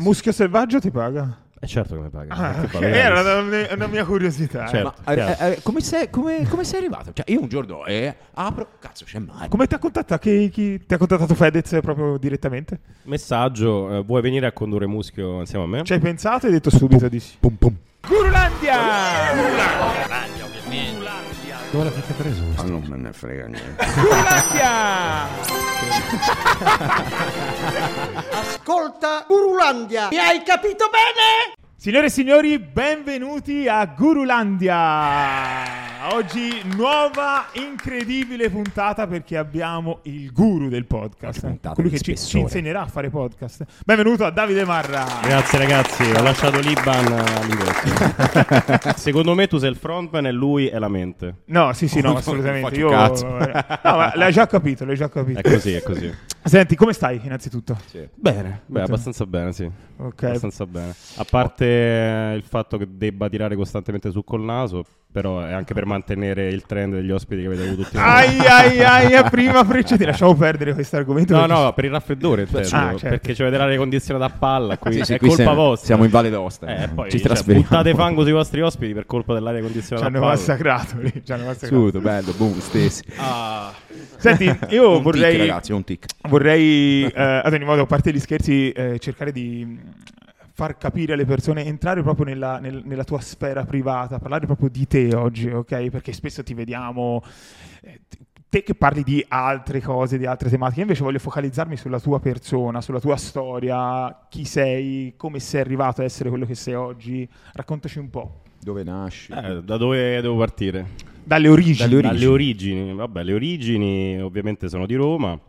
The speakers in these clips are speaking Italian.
Muschio selvaggio ti paga? Eh certo che mi paga. Ah, Che ok, paga, Era una, una mia curiosità. Certo. Ma, eh, eh, come, sei, come- come sei arrivato? Cioè, io un giorno eh, apro, cazzo, c'è mai. Come ti ha contattato? Chi, chi- ti ha contattato Fedez proprio direttamente? Messaggio, eh, vuoi venire a condurre Muschio insieme a me? Ci hai pensato e hai detto subito di sì. Pum pum. Gurulandia! Dove l'avete preso? Ma non me ne frega niente. Gurulandia! Ascolta, Urulandia, mi hai capito bene? Signore e signori, benvenuti a Gurulandia! Oggi nuova incredibile puntata perché abbiamo il guru del podcast, puntata colui di che ci, ci spessore. insegnerà a fare podcast. Benvenuto a Davide Marra. Grazie ragazzi, ho lasciato l'Iban all'ingresso. Secondo me tu sei il frontman e lui è la mente. No, sì, sì, no, assolutamente. Io, cazzo. no, ma l'hai già capito, l'hai già capito. È così, è così. Senti, come stai innanzitutto? Bene, beh, abbastanza bene, sì. Ok. Abbastanza bene. A parte eh, il fatto che debba tirare costantemente su col naso, però è anche per mantenere il trend degli ospiti che avete avuto tutti. Ai ai ai, prima frecciati, lasciamo perdere questo argomento. No, no, per il raffreddore intendo, Ah, certo. perché ci avete l'aria condizionata a palla, qui Sì, sì, è qui colpa siamo, vostra. Siamo in Valle d'Aosta. Eh, poi Ci cioè, trasferiamo. buttate fango sui vostri ospiti per colpa dell'aria Ci condizionata hanno a palla. massacrato lì, ci hanno massacrato. Subito, bello, boom, stessi. Ah, Senti, io un vorrei, tic, ragazzi, un tic. vorrei eh, ad ogni modo, a parte gli scherzi, eh, cercare di far capire alle persone, entrare proprio nella, nel- nella tua sfera privata, parlare proprio di te oggi, ok? Perché spesso ti vediamo, eh, te che parli di altre cose, di altre tematiche, Io invece voglio focalizzarmi sulla tua persona, sulla tua storia, chi sei, come sei arrivato a essere quello che sei oggi. Raccontaci un po'. Dove nasci? eh, da dove devo partire? Dalle origini. Dalle origini. Dalle origini. Vabbè, le origini ovviamente sono di Roma.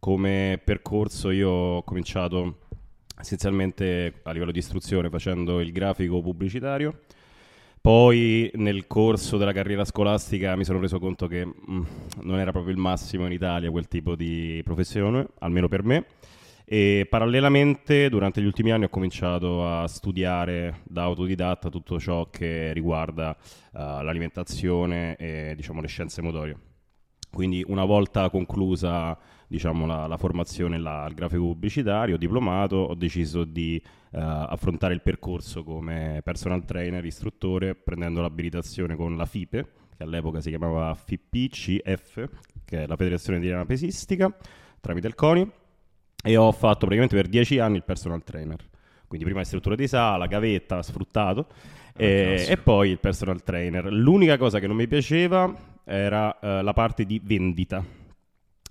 Come percorso io ho cominciato essenzialmente a livello di istruzione facendo il grafico pubblicitario. Poi nel corso della carriera scolastica mi sono reso conto che mm, non era proprio il massimo in Italia quel tipo di professione, almeno per me. E parallelamente durante gli ultimi anni ho cominciato a studiare da autodidatta tutto ciò che riguarda eh, l'alimentazione e diciamo, le scienze motorie. Quindi una volta conclusa diciamo, la, la formazione là, al grafico pubblicitario, diplomato, ho deciso di eh, affrontare il percorso come personal trainer, istruttore, prendendo l'abilitazione con la FIPE, che all'epoca si chiamava FIPCF, che è la Federazione Italiana Pesistica, tramite il CONI, e ho fatto praticamente per dieci anni il personal trainer. Quindi prima istruttore di sala, gavetta, sfruttato, e, e poi il personal trainer. L'unica cosa che non mi piaceva era eh, la parte di vendita.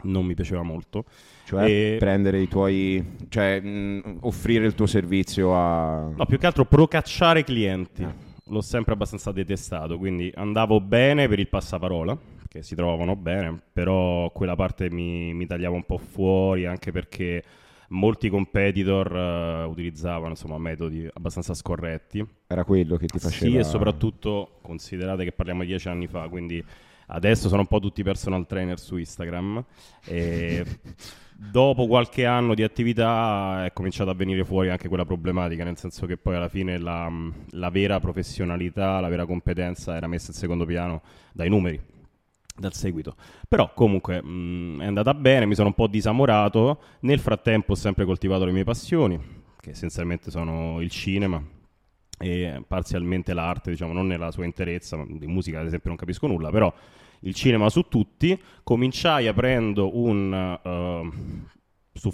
Non mi piaceva molto. Cioè, E- prendere i tuoi... Cioè, mh, offrire il tuo servizio a... No, più che altro procacciare clienti. Ah. L'ho sempre abbastanza detestato, quindi andavo bene per il passaparola, che si trovavano bene, però quella parte mi, mi tagliava un po' fuori, anche perché molti competitor eh, utilizzavano insomma metodi abbastanza scorretti. Era quello che ti faceva... Sì, e soprattutto considerate che parliamo di dieci anni fa, quindi adesso sono un po' tutti personal trainer su Instagram. E dopo qualche anno di attività è cominciata a venire fuori anche quella problematica, nel senso che poi alla fine la, la vera professionalità, la vera competenza era messa in secondo piano dai numeri. Dal seguito, però comunque mh, è andata bene, mi sono un po' disamorato. Nel frattempo ho sempre coltivato le mie passioni, che essenzialmente sono il cinema, e parzialmente l'arte, diciamo, non nella sua interezza, di musica ad esempio non capisco nulla, però il cinema su tutti, cominciai aprendo un eh, su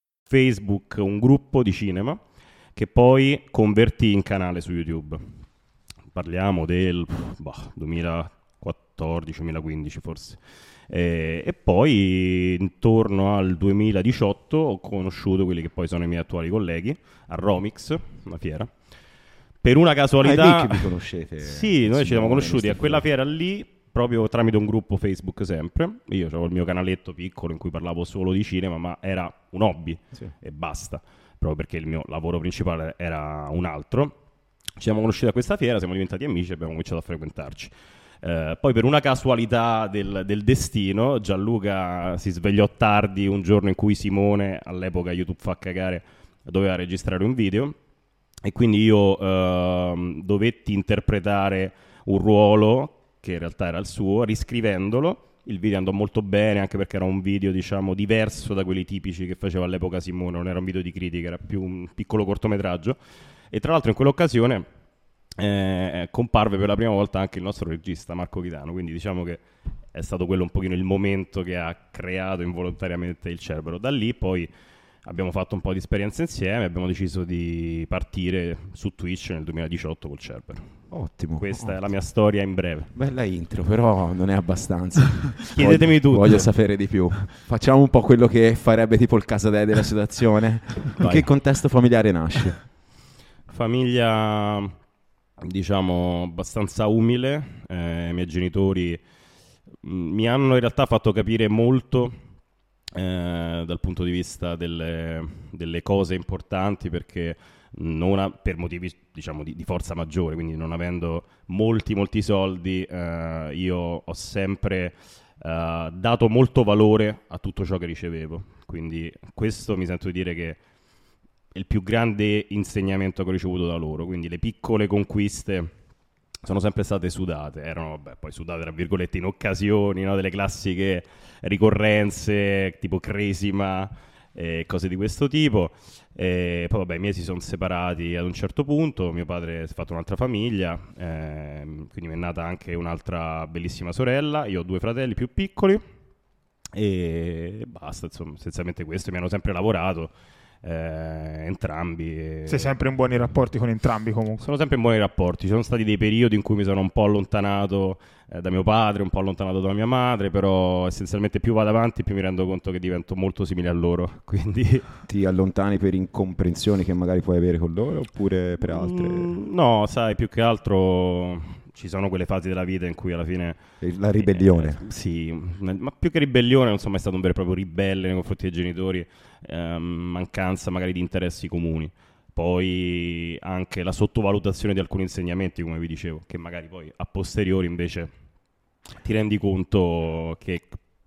Facebook un gruppo di cinema che poi convertì in canale su YouTube. Parliamo del boh, 2014-2015 forse. Eh, e poi intorno al 2018 ho conosciuto quelli che poi sono i miei attuali colleghi a Romix, una fiera. Per una Ah, è casualità... lì che vi conoscete. Sì, noi ci siamo conosciuti a quella fiera lì proprio tramite un gruppo Facebook sempre. Io avevo il mio canaletto piccolo in cui parlavo solo di cinema, ma era un hobby Sì. e basta. proprio perché il mio lavoro principale era un altro. Ci siamo conosciuti a questa fiera, siamo diventati amici e abbiamo cominciato a frequentarci. Eh, poi per una casualità del, del, destino, Gianluca si svegliò tardi un giorno in cui Simone, all'epoca YouTube fa cagare, doveva registrare un video e quindi io eh, dovetti interpretare un ruolo che in realtà era il suo, riscrivendolo. Il video andò molto bene anche perché era un video, diciamo, diverso da quelli tipici che faceva all'epoca Simone, non era un video di critica, era più un piccolo cortometraggio. E tra l'altro in quell'occasione eh, comparve per la prima volta anche il nostro regista Marco Chitano, quindi diciamo che è stato quello un pochino il momento che ha creato involontariamente il cerbero. Da lì poi abbiamo fatto un po' di esperienza insieme e abbiamo deciso di partire su Twitch nel 2018 col Cerbero. Ottimo. Questa ottimo. è la mia storia in breve. Bella intro, però non è abbastanza. Chiedetemi tutto. Voglio sapere di più. Facciamo un po' quello che farebbe tipo il Casadei della situazione. In che contesto familiare nasce? Famiglia, diciamo, abbastanza umile. Eh, I miei genitori mh, mi hanno in realtà fatto capire molto eh, dal punto di vista delle, delle cose importanti perché ha- per motivi diciamo di, di forza maggiore, quindi non avendo molti molti soldi, eh, io ho sempre eh, dato molto valore a tutto ciò che ricevevo. Quindi questo mi sento di dire che è il più grande insegnamento che ho ricevuto da loro. Quindi le piccole conquiste sono sempre state sudate, erano vabbè, poi sudate tra virgolette in occasioni, no? delle classiche ricorrenze tipo Cresima e cose di questo tipo. E poi vabbè, i miei si sono separati ad un certo punto, mio padre si è fatto un'altra famiglia, ehm, quindi mi è nata anche un'altra bellissima sorella, io ho due fratelli più piccoli e basta, insomma, essenzialmente questo, mi hanno sempre lavorato eh, entrambi. e- Sei sempre in buoni rapporti con entrambi comunque. sono sempre in buoni rapporti. Ci sono stati dei periodi in cui mi sono un po' allontanato eh, da mio padre, un po' allontanato da mia madre, però essenzialmente più vado avanti più mi rendo conto che divento molto simile a loro. Quindi Ti allontani per incomprensioni che magari puoi avere con loro oppure per altre? Mm, no, sai, più che altro ci sono quelle fasi della vita in cui alla fine La ribellione. Eh, sì, ma più che ribellione non sono mai stato un vero e proprio ribelle nei confronti dei genitori, ehm, mancanza magari di interessi comuni. Poi anche la sottovalutazione di alcuni insegnamenti, come vi dicevo, che magari poi a posteriori invece ti rendi conto che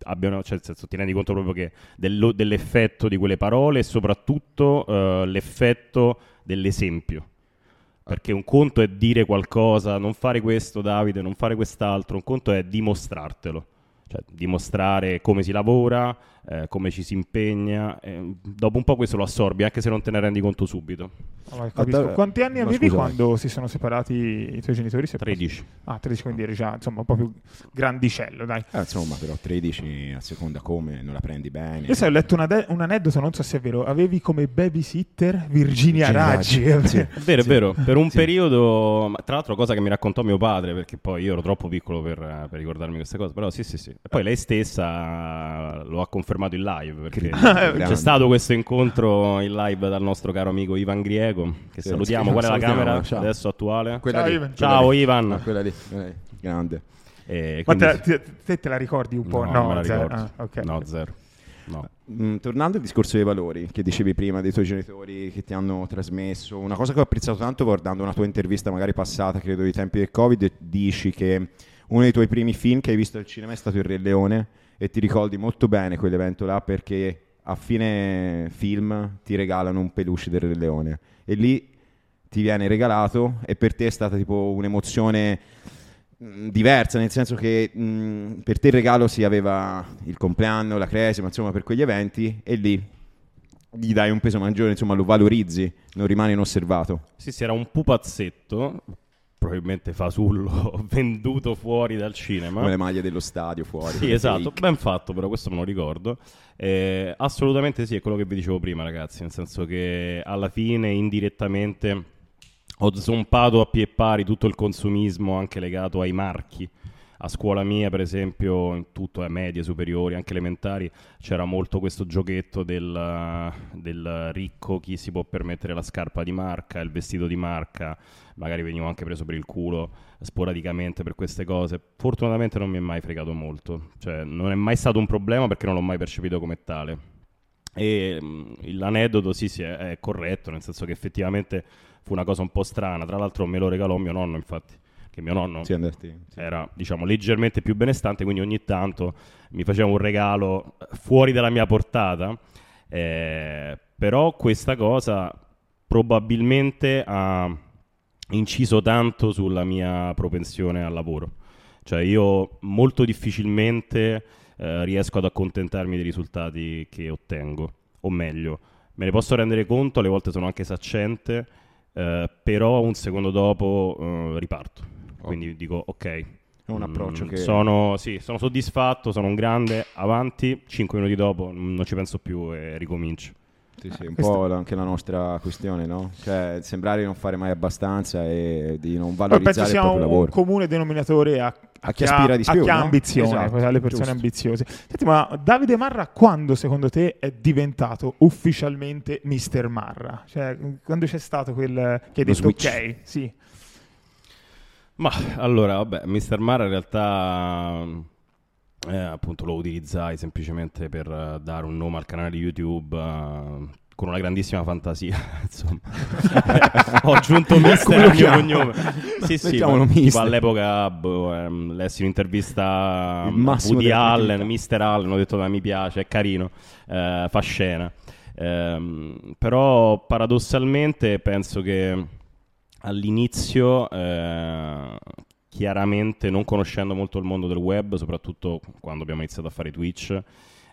abbiano, cioè nel senso, ti rendi conto proprio che dello- dell'effetto di quelle parole e soprattutto eh, l'effetto dell'esempio. Perché un conto è dire qualcosa, non fare questo Davide, non fare quest'altro, un conto è dimostrartelo. Cioè, dimostrare come si lavora, eh, come ci si impegna. eh, dopo un po' questo lo assorbi, anche se non te ne rendi conto subito. Capisco. Guarda- Quanti anni no, avevi scusa. quando si sono separati i tuoi genitori? se posso- 13. Ah, 13, quindi eri già insomma un po' più grandicello, dai. Eh, insomma, però 13 a seconda come, non la prendi bene. Io sai, ho letto una de- un aneddoto, non so se è vero. Avevi come babysitter Virginia, Virginia Raggi. Raggi, sì. È vero, Sì. è vero. Per un Sì. periodo, ma tra l'altro, cosa che mi raccontò mio padre, perché poi io ero troppo piccolo per, per ricordarmi queste cose. Però, sì, sì, sì. E poi lei stessa lo ha confermato in live. Perché c'è stato questo incontro in live dal nostro caro amico Ivan Grieco. Che Sì, salutiamo. sì, Qual è la camera ciao. adesso attuale? Quella Ciao, lì, Ivan. quella Ciao, lì. Ivan. Ah, quella lì, grande. E Ma quindi- te, te- te te la ricordi un po'? No, No, non me la zero. ricordo. Ah, ok. No, zero. No. Mm, tornando al discorso dei valori che dicevi prima dei tuoi genitori che ti hanno trasmesso, una cosa che ho apprezzato tanto guardando una tua intervista magari passata, credo di tempi del Covid, dici che uno dei tuoi primi film che hai visto al cinema è stato Il Re Leone e ti ricordi molto bene quell'evento là perché a fine film ti regalano un peluche del Re Leone e lì ti viene regalato e per te è stata tipo un'emozione mh, diversa, nel senso che mh, per te il regalo si aveva il compleanno, la cresima, insomma per quegli eventi e lì gli dai un peso maggiore, insomma lo valorizzi, non rimane inosservato. Sì, sì, era un pupazzetto, probabilmente fasullo, venduto fuori dal cinema. Come le maglie dello stadio fuori. Sì, esatto, fake. ben fatto però, questo me lo ricordo. Eh, assolutamente sì, è quello che vi dicevo prima ragazzi, nel senso che alla fine indirettamente ho zompato a pie pari tutto il consumismo anche legato ai marchi. A scuola mia, per esempio, in tutto, eh, medie, superiori, anche elementari, c'era molto questo giochetto del, del ricco, chi si può permettere la scarpa di marca, il vestito di marca, magari venivo anche preso per il culo sporadicamente per queste cose. Fortunatamente non mi è mai fregato molto, cioè non è mai stato un problema perché non l'ho mai percepito come tale. E mh, l'aneddoto sì, sì, è corretto, nel senso che effettivamente fu una cosa un po' strana. Tra l'altro me lo regalò mio nonno, infatti, che mio nonno Sì, andasti. sì. era diciamo leggermente più benestante, quindi ogni tanto mi faceva un regalo fuori dalla mia portata. Eh, però questa cosa probabilmente ha inciso tanto sulla mia propensione al lavoro. Cioè io molto difficilmente eh, riesco ad accontentarmi dei risultati che ottengo, o meglio, me ne posso rendere conto, alle volte sono anche saccente, eh, però un secondo dopo eh, riparto. Quindi dico ok. È un approccio mm, che... Sono, sì, sono soddisfatto, sono un grande, avanti, 5 minuti dopo mm, non ci penso più e ricomincio. Sì, sì, un Questa- po' anche la nostra questione, no? Cioè, sembrare di non fare mai abbastanza e di non valorizzare penso il sia proprio un lavoro. comune denominatore a, A chi aspira di a più, chi ha no? ambizione, Esatto, alle persone giusto. ambiziose. Senti, ma Davide Marra quando secondo te è diventato ufficialmente Mister Marra? Cioè, quando c'è stato quel che hai Lo detto switch. ok, sì. Ma allora, vabbè, Mr. Mara in realtà eh, appunto lo utilizzai semplicemente per eh, dare un nome al canale di YouTube eh, con una grandissima fantasia, insomma. Ho aggiunto Mister al mio cognome. Sì, sì, ma- tipo Mister. all'epoca boh, ehm, lessi un'intervista massimo Woody Allen. Mr. Allen, ho detto "Dai, mi piace, è carino, eh, fa scena. Ehm, però paradossalmente penso che all'inizio, eh, chiaramente non conoscendo molto il mondo del web, soprattutto quando abbiamo iniziato a fare Twitch,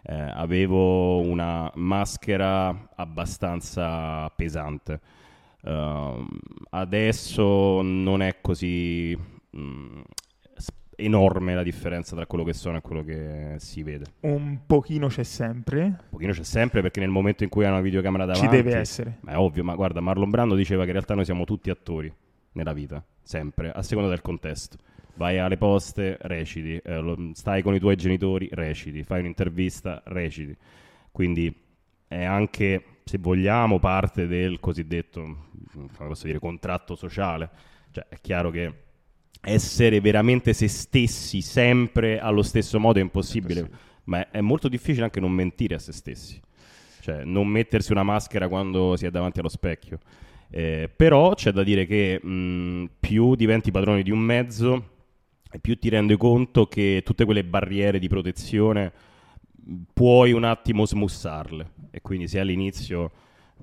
eh, avevo una maschera abbastanza pesante. Ehm, adesso non è così mm, s- enorme la differenza tra quello che sono e quello che si vede. Un pochino c'è sempre, Un pochino c'è sempre perché nel momento in cui hai una videocamera davanti ci deve essere. ma è ovvio, ma guarda, Marlon Brando diceva che in realtà noi siamo tutti attori nella vita, sempre, a seconda del contesto. Vai alle poste, reciti, eh, stai con i tuoi genitori, reciti, fai un'intervista, reciti. Quindi è anche, se vogliamo, parte del cosiddetto, mm, come posso dire, contratto sociale. Cioè, è chiaro che essere veramente se stessi sempre allo stesso modo è impossibile, ma è, molto difficile anche non mentire a se stessi. Cioè, non mettersi una maschera quando si è davanti allo specchio. Eh, però c'è da dire che mh, più diventi padrone di un mezzo e più ti rendi conto che tutte quelle barriere di protezione puoi un attimo smussarle. E quindi se all'inizio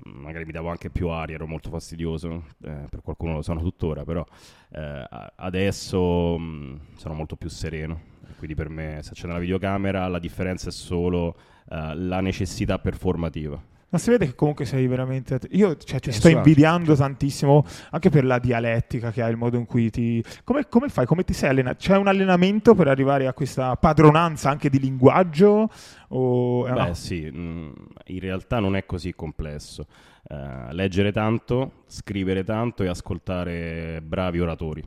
magari mi davo anche più aria, ero molto fastidioso, eh, per qualcuno lo sono tuttora, però eh, adesso mh, sono molto più sereno. Quindi per me se accendo la videocamera la differenza è solo eh, la necessità performativa. Ma si vede che comunque sei veramente. Io cioè, ti Sì, sto suave. invidiando tantissimo anche per la dialettica che hai, il modo in cui ti. Come, come fai? Come ti sei allenato? C'è un allenamento per arrivare a questa padronanza anche di linguaggio? O... eh, Beh, no? sì, mh, in realtà non è così complesso. Eh, leggere tanto, scrivere tanto e ascoltare bravi oratori.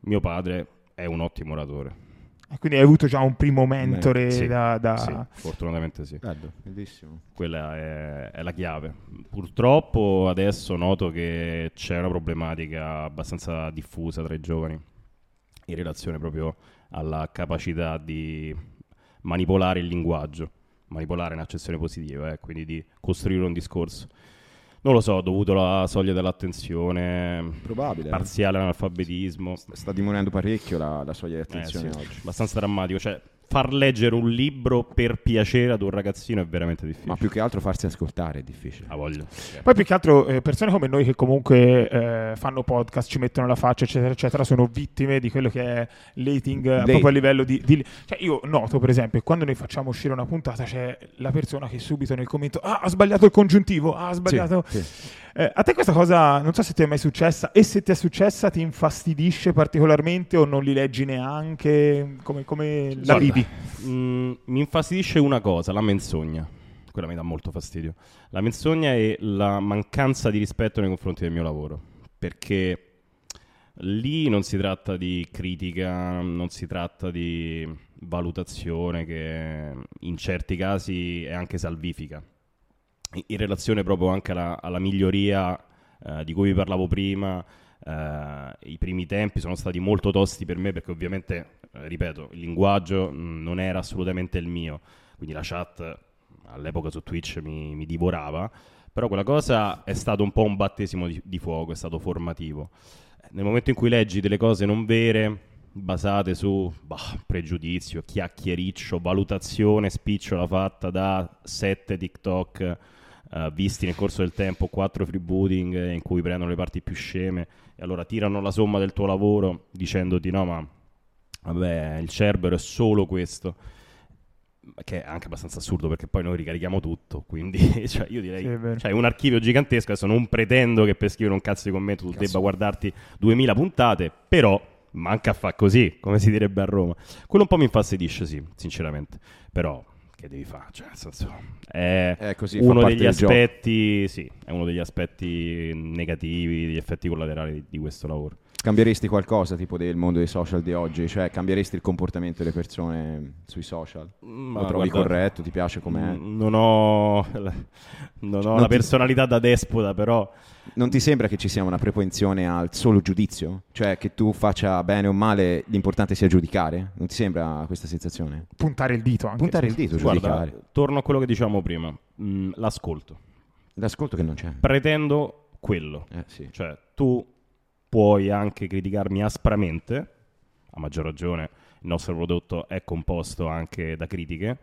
Mio padre è un ottimo oratore. E Quindi hai avuto già un primo mentore Sì, da. da- sì, fortunatamente sì. Bello, bellissimo. Quella è, è la chiave. Purtroppo adesso noto che c'è una problematica abbastanza diffusa tra i giovani in relazione proprio alla capacità di manipolare il linguaggio, manipolare in accezione positiva, eh, quindi di costruire un discorso. Non lo so, dovuto alla soglia dell'attenzione, Probabile. parziale analfabetismo. Sta diminuendo parecchio la, la soglia di Eh, attenzione sì, oggi. abbastanza drammatico. Cioè, far leggere un libro per piacere ad un ragazzino è veramente difficile. Ma più che altro farsi ascoltare è difficile. Ha voglia. Poi più che altro eh, persone come noi che comunque eh, fanno podcast, ci mettono la faccia, eccetera, eccetera, sono vittime di quello che è l'ating eh, proprio a livello di, di- Cioè io noto per esempio, quando noi facciamo uscire una puntata c'è la persona che subito nel commento ah ha sbagliato il congiuntivo, ah ha sbagliato... Sì, sì. Eh, a te questa cosa non so se ti è mai successa e se ti è successa ti infastidisce particolarmente o non li leggi neanche, come, come la Guarda, vivi? mm, mi infastidisce una cosa, la menzogna. Quella mi dà molto fastidio. La menzogna e la mancanza di rispetto nei confronti del mio lavoro. Perché lì non si tratta di critica, non si tratta di valutazione che in certi casi è anche salvifica. In- relazione proprio anche alla, alla miglioria eh, di cui vi parlavo prima, eh, i primi tempi sono stati molto tosti per me perché ovviamente, eh, ripeto, il linguaggio mh, non era assolutamente il mio, quindi la chat all'epoca su Twitch mi, mi divorava, però quella cosa è stato un po' un battesimo di, di fuoco, è stato formativo. Nel momento in cui leggi delle cose non vere, basate su bah, pregiudizio, chiacchiericcio, valutazione spicciola fatta da sette TikTok uh, visti nel corso del tempo, quattro freebooting eh, in cui prendono le parti più sceme e allora tirano la somma del tuo lavoro dicendoti no ma vabbè il Cerbero è solo questo. Che è anche abbastanza assurdo perché poi noi ricarichiamo tutto, quindi cioè, io direi, Sì, cioè, un archivio gigantesco, adesso non pretendo che per scrivere un cazzo di commento tu debba guardarti 2000 puntate, però manca a fa così, come si direbbe a Roma. Quello un po' mi infastidisce, sì, sinceramente, però che devi fare? Cioè, nel senso, è, È così, uno degli aspetti, sì, è uno degli aspetti negativi, degli effetti collaterali di, di questo lavoro. Cambieresti qualcosa tipo del mondo dei social di oggi? Cioè cambieresti il comportamento delle persone sui social? Ma Lo trovi guarda, corretto? Ti piace com'è? mm, Non ho, non ho Non la ti- personalità da despota, però Non ti sembra che ci sia una prepensione al solo giudizio? Cioè che tu faccia bene o male, l'importante sia giudicare? Non ti sembra questa sensazione? Puntare il dito anche. Puntare il dito, Guarda, giudicare. torno a quello che dicevamo prima, Mm, l'ascolto. L'ascolto che non c'è. Pretendo quello, Eh, sì. cioè tu puoi anche criticarmi aspramente, a maggior ragione il nostro prodotto è composto anche da critiche,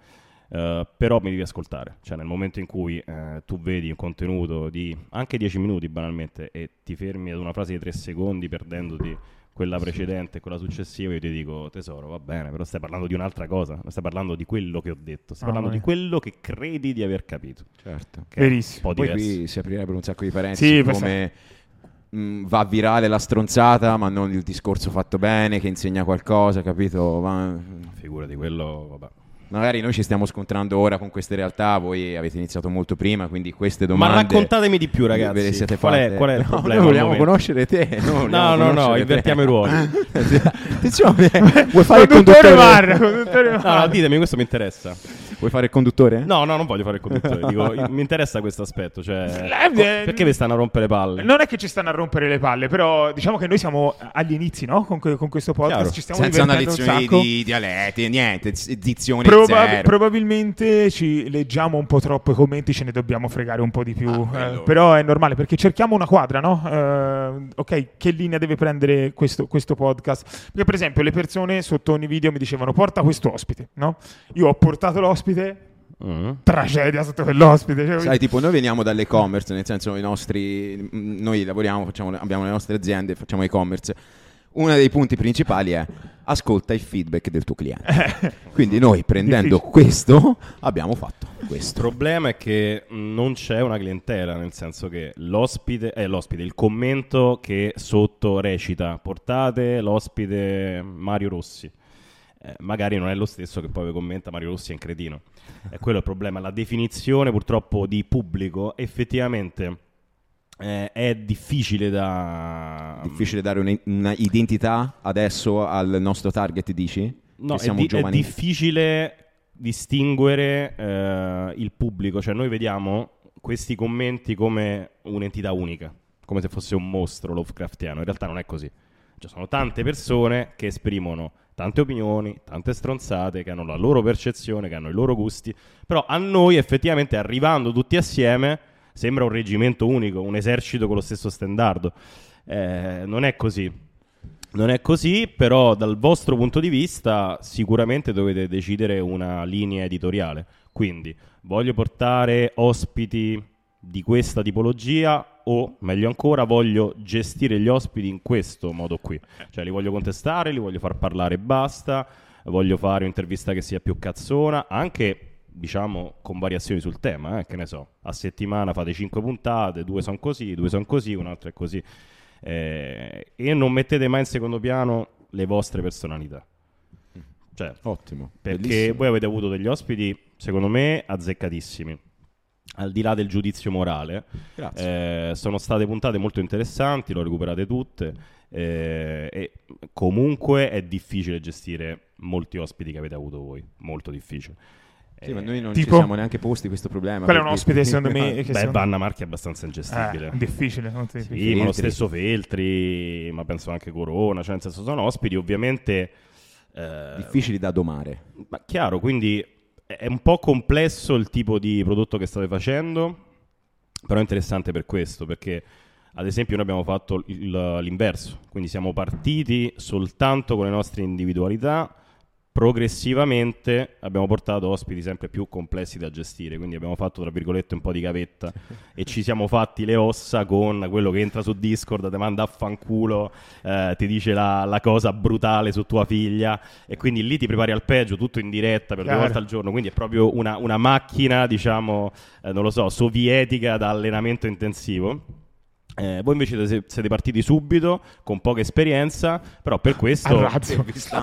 eh, però mi devi ascoltare, cioè nel momento in cui eh, tu vedi un contenuto di anche 10 minuti banalmente e ti fermi ad una frase di 3 secondi perdendoti quella precedente e quella successiva, io ti dico tesoro, va bene, però stai parlando di un'altra cosa, non stai parlando di quello che ho detto, stai Ah, parlando vai. di quello che credi di aver capito. Certo. Verissimo. Poi qui si aprirebbero un sacco di parentesi Sì, come mh, va virale la stronzata ma non il discorso fatto bene che insegna qualcosa, capito? Ma- Figurati quello, vabbè. magari noi ci stiamo scontrando ora con queste realtà, voi avete iniziato molto prima, quindi queste domande... Ma raccontatemi di più, ragazzi. siete Qual è, qual è il No, problema? Noi vogliamo conoscere te. noi No, no, no, invertiamo te. i ruoli. Attenzione, vuoi fare il Conduttore conduttore? Marra, conduttore No, no, Marra. ditemi, questo mi interessa. Vuoi fare il conduttore? No, no, non voglio fare il conduttore. Dico, mi interessa questo aspetto. Cioè, Eh, eh, perché vi stanno a rompere le palle? Non è che ci stanno a rompere le palle, però diciamo che noi siamo agli inizi, no? Con, con questo podcast Chiaro. ci stiamo Senza una un lezione sacco. di dialetti, niente, dizione Proba- zero. probabilmente ci leggiamo un po' troppo i commenti, ce ne dobbiamo fregare un po' di più. Ah, eh, però è normale perché cerchiamo una quadra, no? Eh, ok, che linea deve prendere questo, questo podcast? Perché, per esempio, le persone sotto ogni video mi dicevano: porta questo ospite, no? Io ho portato l'ospite, Mm. tragedia sotto quell'ospite. Cioè, Sai, tipo, noi veniamo dall'e-commerce, nel senso, i nostri, noi lavoriamo, facciamo, abbiamo le nostre aziende, facciamo e-commerce. Uno dei punti principali è ascolta il feedback del tuo cliente. Quindi noi prendendo Difficile. questo abbiamo fatto Il questo. problema è che non c'è una clientela, nel senso che l'ospite è l'ospite, il commento che sotto recita portate l'ospite Mario Rossi. Eh, magari non è lo stesso che poi commenta Mario Rossi è un cretino. E quello è il problema. La definizione purtroppo di pubblico effettivamente eh, è difficile da... Difficile dare un- una identità adesso al nostro target, dici? No, è, di- è difficile distinguere eh, il pubblico, cioè noi vediamo questi commenti come un'entità unica, come se fosse un mostro Lovecraftiano, in realtà non è così. Ci sono tante persone che esprimono tante opinioni, tante stronzate, che hanno la loro percezione, che hanno i loro gusti, però a noi effettivamente arrivando tutti assieme sembra un reggimento unico, un esercito con lo stesso stendardo. Eh, non è così. Non è così, però dal vostro punto di vista sicuramente dovete decidere una linea editoriale. Quindi voglio portare ospiti di questa tipologia o, meglio ancora, voglio gestire gli ospiti in questo modo qui. Cioè li voglio contestare, li voglio far parlare e basta, voglio fare un'intervista che sia più cazzona, anche diciamo con variazioni sul tema, eh, che ne so, a settimana fate 5 puntate, due sono così, due sono così, un'altra è così. Eh, e non mettete mai in secondo piano le vostre personalità. Cioè, Ottimo. perché bellissimo. voi avete avuto degli ospiti, secondo me, azzeccatissimi. Al di là del giudizio morale, Grazie. eh, sono state puntate molto interessanti, le ho recuperate tutte. eh, e comunque è difficile gestire molti ospiti che avete avuto voi. Molto difficile. Sì, ma noi non Tipo? ci siamo neanche posti questo problema. Quello è un perché- ospite, secondo me. Che Beh, secondo- Vanna Marchi è abbastanza ingestibile. Eh, difficile. molto Sì, difficile. ma lo stesso Feltri, ma penso anche Corona, cioè nel senso sono ospiti ovviamente... eh, difficili da domare. ma chiaro, quindi è un po' complesso il tipo di prodotto che state facendo, però è interessante per questo, perché ad esempio noi abbiamo fatto l'inverso, quindi siamo partiti soltanto con le nostre individualità, progressivamente abbiamo portato ospiti sempre più complessi da gestire, quindi abbiamo fatto tra virgolette un po' di gavetta e ci siamo fatti le ossa con quello che entra su Discord, ti manda a fanculo, eh, ti dice la, la cosa brutale su tua figlia e quindi lì ti prepari al peggio, tutto in diretta per Chiaro. due volte al giorno, quindi è proprio una, una macchina, diciamo, eh, non lo so, sovietica da allenamento intensivo. Eh, voi invece siete partiti subito con poca esperienza, però per questo,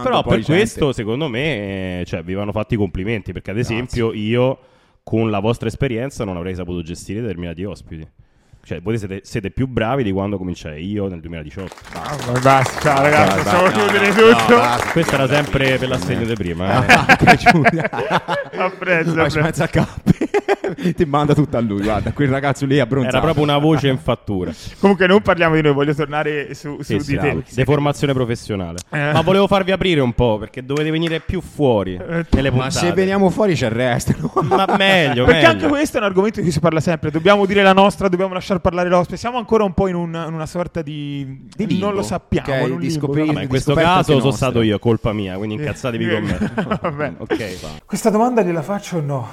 però per questo secondo me eh, cioè, vi vanno fatti i complimenti perché ad esempio io con la vostra esperienza non avrei saputo gestire determinati ospiti. Cioè, voi siete, siete più bravi di quando cominciai io nel 2018. Ah, ma basta, ciao ragazzi, possiamo dai, chiudere no, tutto. no, basta. Questo era sempre per l'assegno di prima. eh. Apprezzo, apprezzo. Ti manda tutto a lui, guarda, quel ragazzo lì è abbronzato. Era proprio una voce in fattura. Comunque non parliamo di noi, voglio tornare su, su Sì, di sì, te. bravo. Deformazione professionale. Eh. Ma volevo farvi aprire un po' perché dovete venire più fuori Eh, nelle Ma puntate. se veniamo fuori ci arrestano. Ma meglio, Perché meglio. anche questo è un argomento di cui si parla sempre. Dobbiamo dire la nostra, dobbiamo lasciar parlare l'ospite. Siamo ancora un po' in, un- in una sorta di. Di limbo, non lo sappiamo. ok, in un di scoprire-? Ma in questo caso sono nostre. stato io, colpa mia, quindi incazzatevi con me. Vabbè. Questa domanda gliela faccio o no?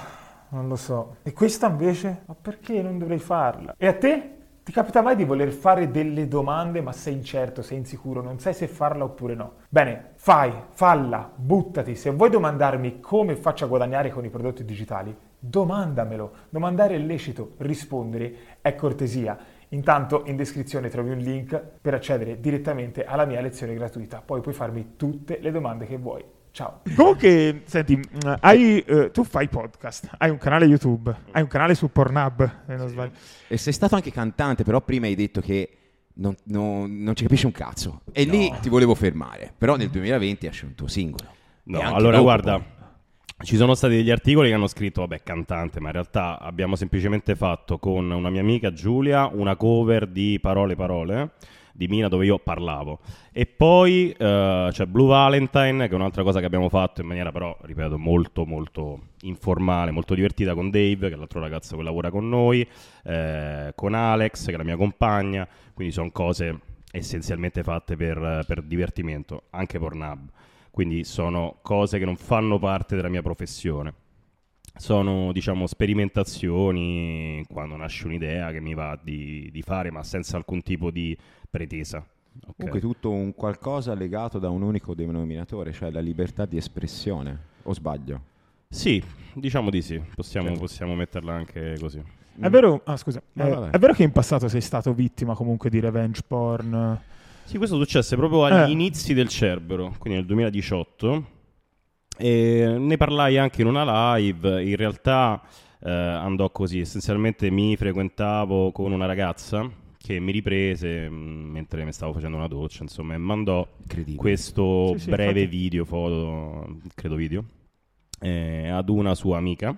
Non lo so. E questa invece? Ma perché non dovrei farla? E a te? Ti capita mai di voler fare delle domande ma sei incerto, sei insicuro, non sai se farla oppure no? Bene, fai, falla, buttati. Se vuoi domandarmi come faccio a guadagnare con i prodotti digitali, domandamelo. Domandare è lecito, rispondere è cortesia. Intanto in descrizione trovi un link per accedere direttamente alla mia lezione gratuita. Poi puoi farmi tutte le domande che vuoi. Ciao. Comunque, senti, mh, hai, eh, tu fai podcast, hai un canale YouTube, hai un canale su Pornhub, se non sbaglio. E sei stato anche cantante, però prima hai detto che non, non- non ci capisci un cazzo. E lì ti volevo fermare. Però nel 2020 esce un tuo singolo. No, allora dopo, guarda, poi. ci sono stati degli articoli che hanno scritto, vabbè, cantante, ma in realtà abbiamo semplicemente fatto con una mia amica Giulia una cover di Parole Parole di Mina dove io parlavo. E poi eh, c'è Blue Valentine, che è un'altra cosa che abbiamo fatto in maniera però, ripeto, molto molto informale, molto divertita con Dave, che è l'altro ragazzo che lavora con noi, eh, con Alex, che è la mia compagna, quindi sono cose essenzialmente fatte per, per divertimento, anche Pornhub. Quindi sono cose che non fanno parte della mia professione. Sono, diciamo, sperimentazioni quando nasce un'idea che mi va di, di fare, ma senza alcun tipo di pretesa. Ok. Comunque tutto un qualcosa legato da un unico denominatore, cioè la libertà di espressione. O sbaglio? Sì, diciamo di sì, possiamo, Certo. possiamo metterla anche così. È vero, ah, scusa, eh, è vero che in passato sei stato vittima comunque di revenge porn? Sì, questo successe proprio agli Eh. inizi del Cerbero, quindi nel 2018. E ne parlai anche in una live. In realtà eh, andò così: essenzialmente mi frequentavo con una ragazza che mi riprese mh, mentre mi stavo facendo una doccia, insomma, e mandò questo Sì, sì, breve infatti. video, foto, credo video, eh, ad una sua amica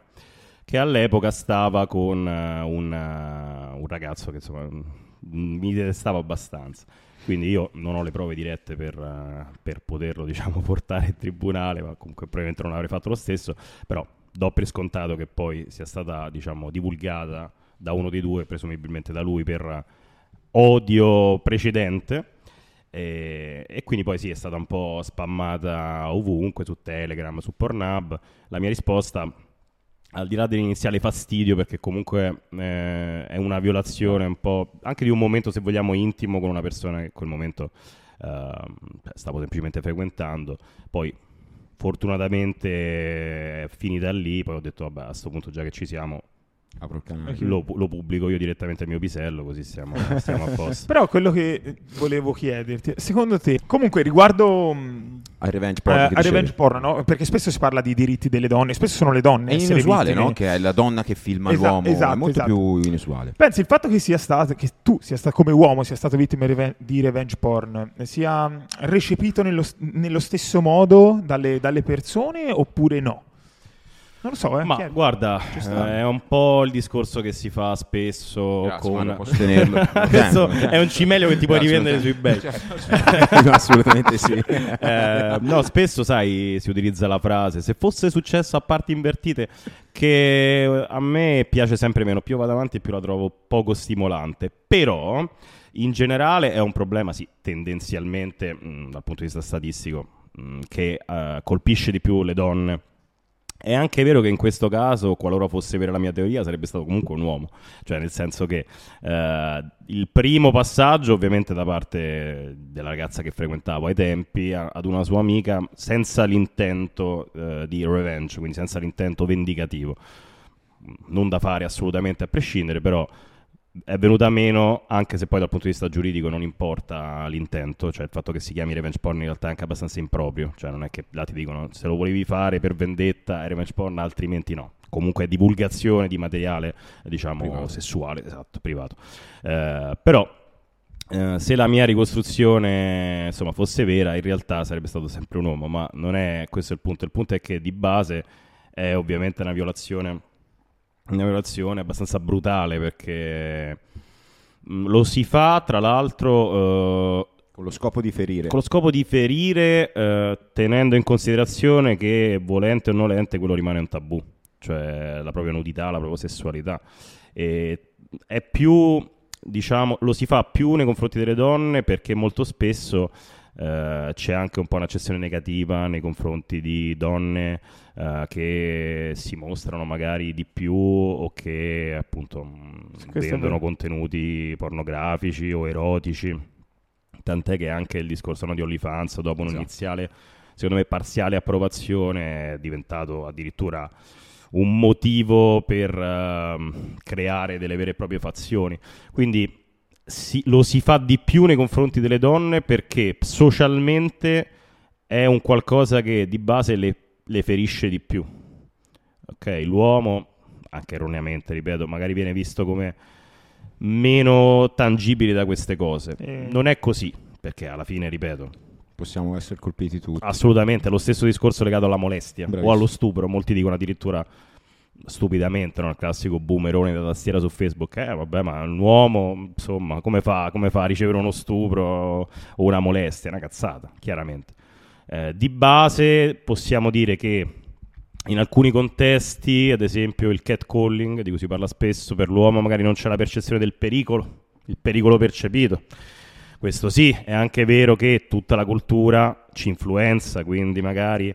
che all'epoca stava con eh, un, eh, un ragazzo che insomma mm, mi detestava abbastanza. Quindi io non ho le prove dirette per, eh, per poterlo diciamo, portare in tribunale, ma comunque probabilmente non avrei fatto lo stesso, però do per scontato che poi sia stata diciamo, divulgata da uno dei due, presumibilmente da lui, per odio precedente. E, e quindi poi sì, è stata un po' spammata ovunque, su Telegram, su Pornhub. La mia risposta, al di là dell'iniziale fastidio, perché comunque eh, è una violazione un po' anche di un momento, se vogliamo, intimo con una persona che in quel momento ehm, stavo semplicemente frequentando. Poi fortunatamente è finita lì, poi ho detto vabbè a questo punto già che ci siamo Apro il canale. lo, lo pubblico io direttamente al mio pisello così stiamo, stiamo a posto. Però quello che eh, volevo chiederti, secondo te, comunque riguardo mh, Al revenge porn. che a revenge porn, no? perché spesso si parla di diritti delle donne, spesso sono le donne. È a inusuale, vittime. no? Che è la donna che filma Esa- l'uomo. esatto, è molto esatto. più inusuale. Pensi il fatto che sia stato, che tu sia stato come uomo, sia stato vittima reven- di revenge porn, sia recepito nello, nello stesso modo dalle, dalle persone oppure no? Non lo so, eh. Ma guarda, eh, è un po' il discorso che si fa spesso Grazie, ma con... non posso tenerlo. Questo è un cimelio che ti puoi rivendere sui eBay. No, assolutamente sì. Eh, no, spesso sai, si utilizza la frase se fosse successo a parti invertite, che a me piace sempre meno. Più vado avanti, più la trovo poco stimolante. Però, in generale, è un problema, sì, tendenzialmente, mh, dal punto di vista statistico, mh, che eh, colpisce di più le donne. È anche vero che in questo caso, qualora fosse vera la mia teoria, sarebbe stato comunque un uomo. Cioè, nel senso che eh, il primo passaggio, ovviamente, da parte della ragazza che frequentavo ai tempi, a- ad una sua amica, senza l'intento eh, di revenge, quindi senza l'intento vendicativo. Non da fare assolutamente a prescindere, però è venuta meno, anche se poi dal punto di vista giuridico non importa l'intento, cioè il fatto che si chiami revenge porn in realtà è anche abbastanza improprio, cioè non è che là ti dicono se lo volevi fare per vendetta è revenge porn, altrimenti no. Comunque è divulgazione di materiale, diciamo, Privato. sessuale, esatto, privato. Eh, però eh, se la mia ricostruzione insomma, fosse vera, in realtà sarebbe stato sempre un uomo, ma non è questo il punto. Il punto è che di base è ovviamente una violazione, una violazione abbastanza brutale perché mh, lo si fa tra l'altro eh, Con lo scopo di ferire. con lo scopo di ferire, eh, tenendo in considerazione che volente o nolente quello rimane un tabù, cioè la propria nudità, la propria sessualità. E è più, diciamo, lo si fa più nei confronti delle donne perché molto spesso eh, c'è anche un po' un'accezione negativa nei confronti di donne eh, che si mostrano magari di più o che appunto questo è vendono contenuti pornografici o erotici. Tant'è che anche il discorso no, di OnlyFans, dopo Esatto. un'iniziale, secondo me, parziale approvazione, è diventato addirittura un motivo per ehm, creare delle vere e proprie fazioni. Quindi si- lo si fa di più nei confronti delle donne perché socialmente è un qualcosa che di base le, le ferisce di più. Ok, l'uomo, anche erroneamente, ripeto, magari viene visto come meno tangibile da queste cose. Eh. Non è così, perché alla fine, ripeto, Possiamo essere colpiti tutti. assolutamente è lo stesso discorso legato alla molestia Bravissimo. o allo stupro. Molti dicono addirittura stupidamente, no? il classico boomerone da tastiera su Facebook, eh vabbè ma un uomo insomma come fa, come fa a ricevere uno stupro o una molestia? Una cazzata, chiaramente. Eh, di base possiamo dire che in alcuni contesti, ad esempio il catcalling, di cui si parla spesso, per l'uomo magari non c'è la percezione del pericolo, il pericolo percepito. Questo sì, è anche vero che tutta la cultura ci influenza, quindi magari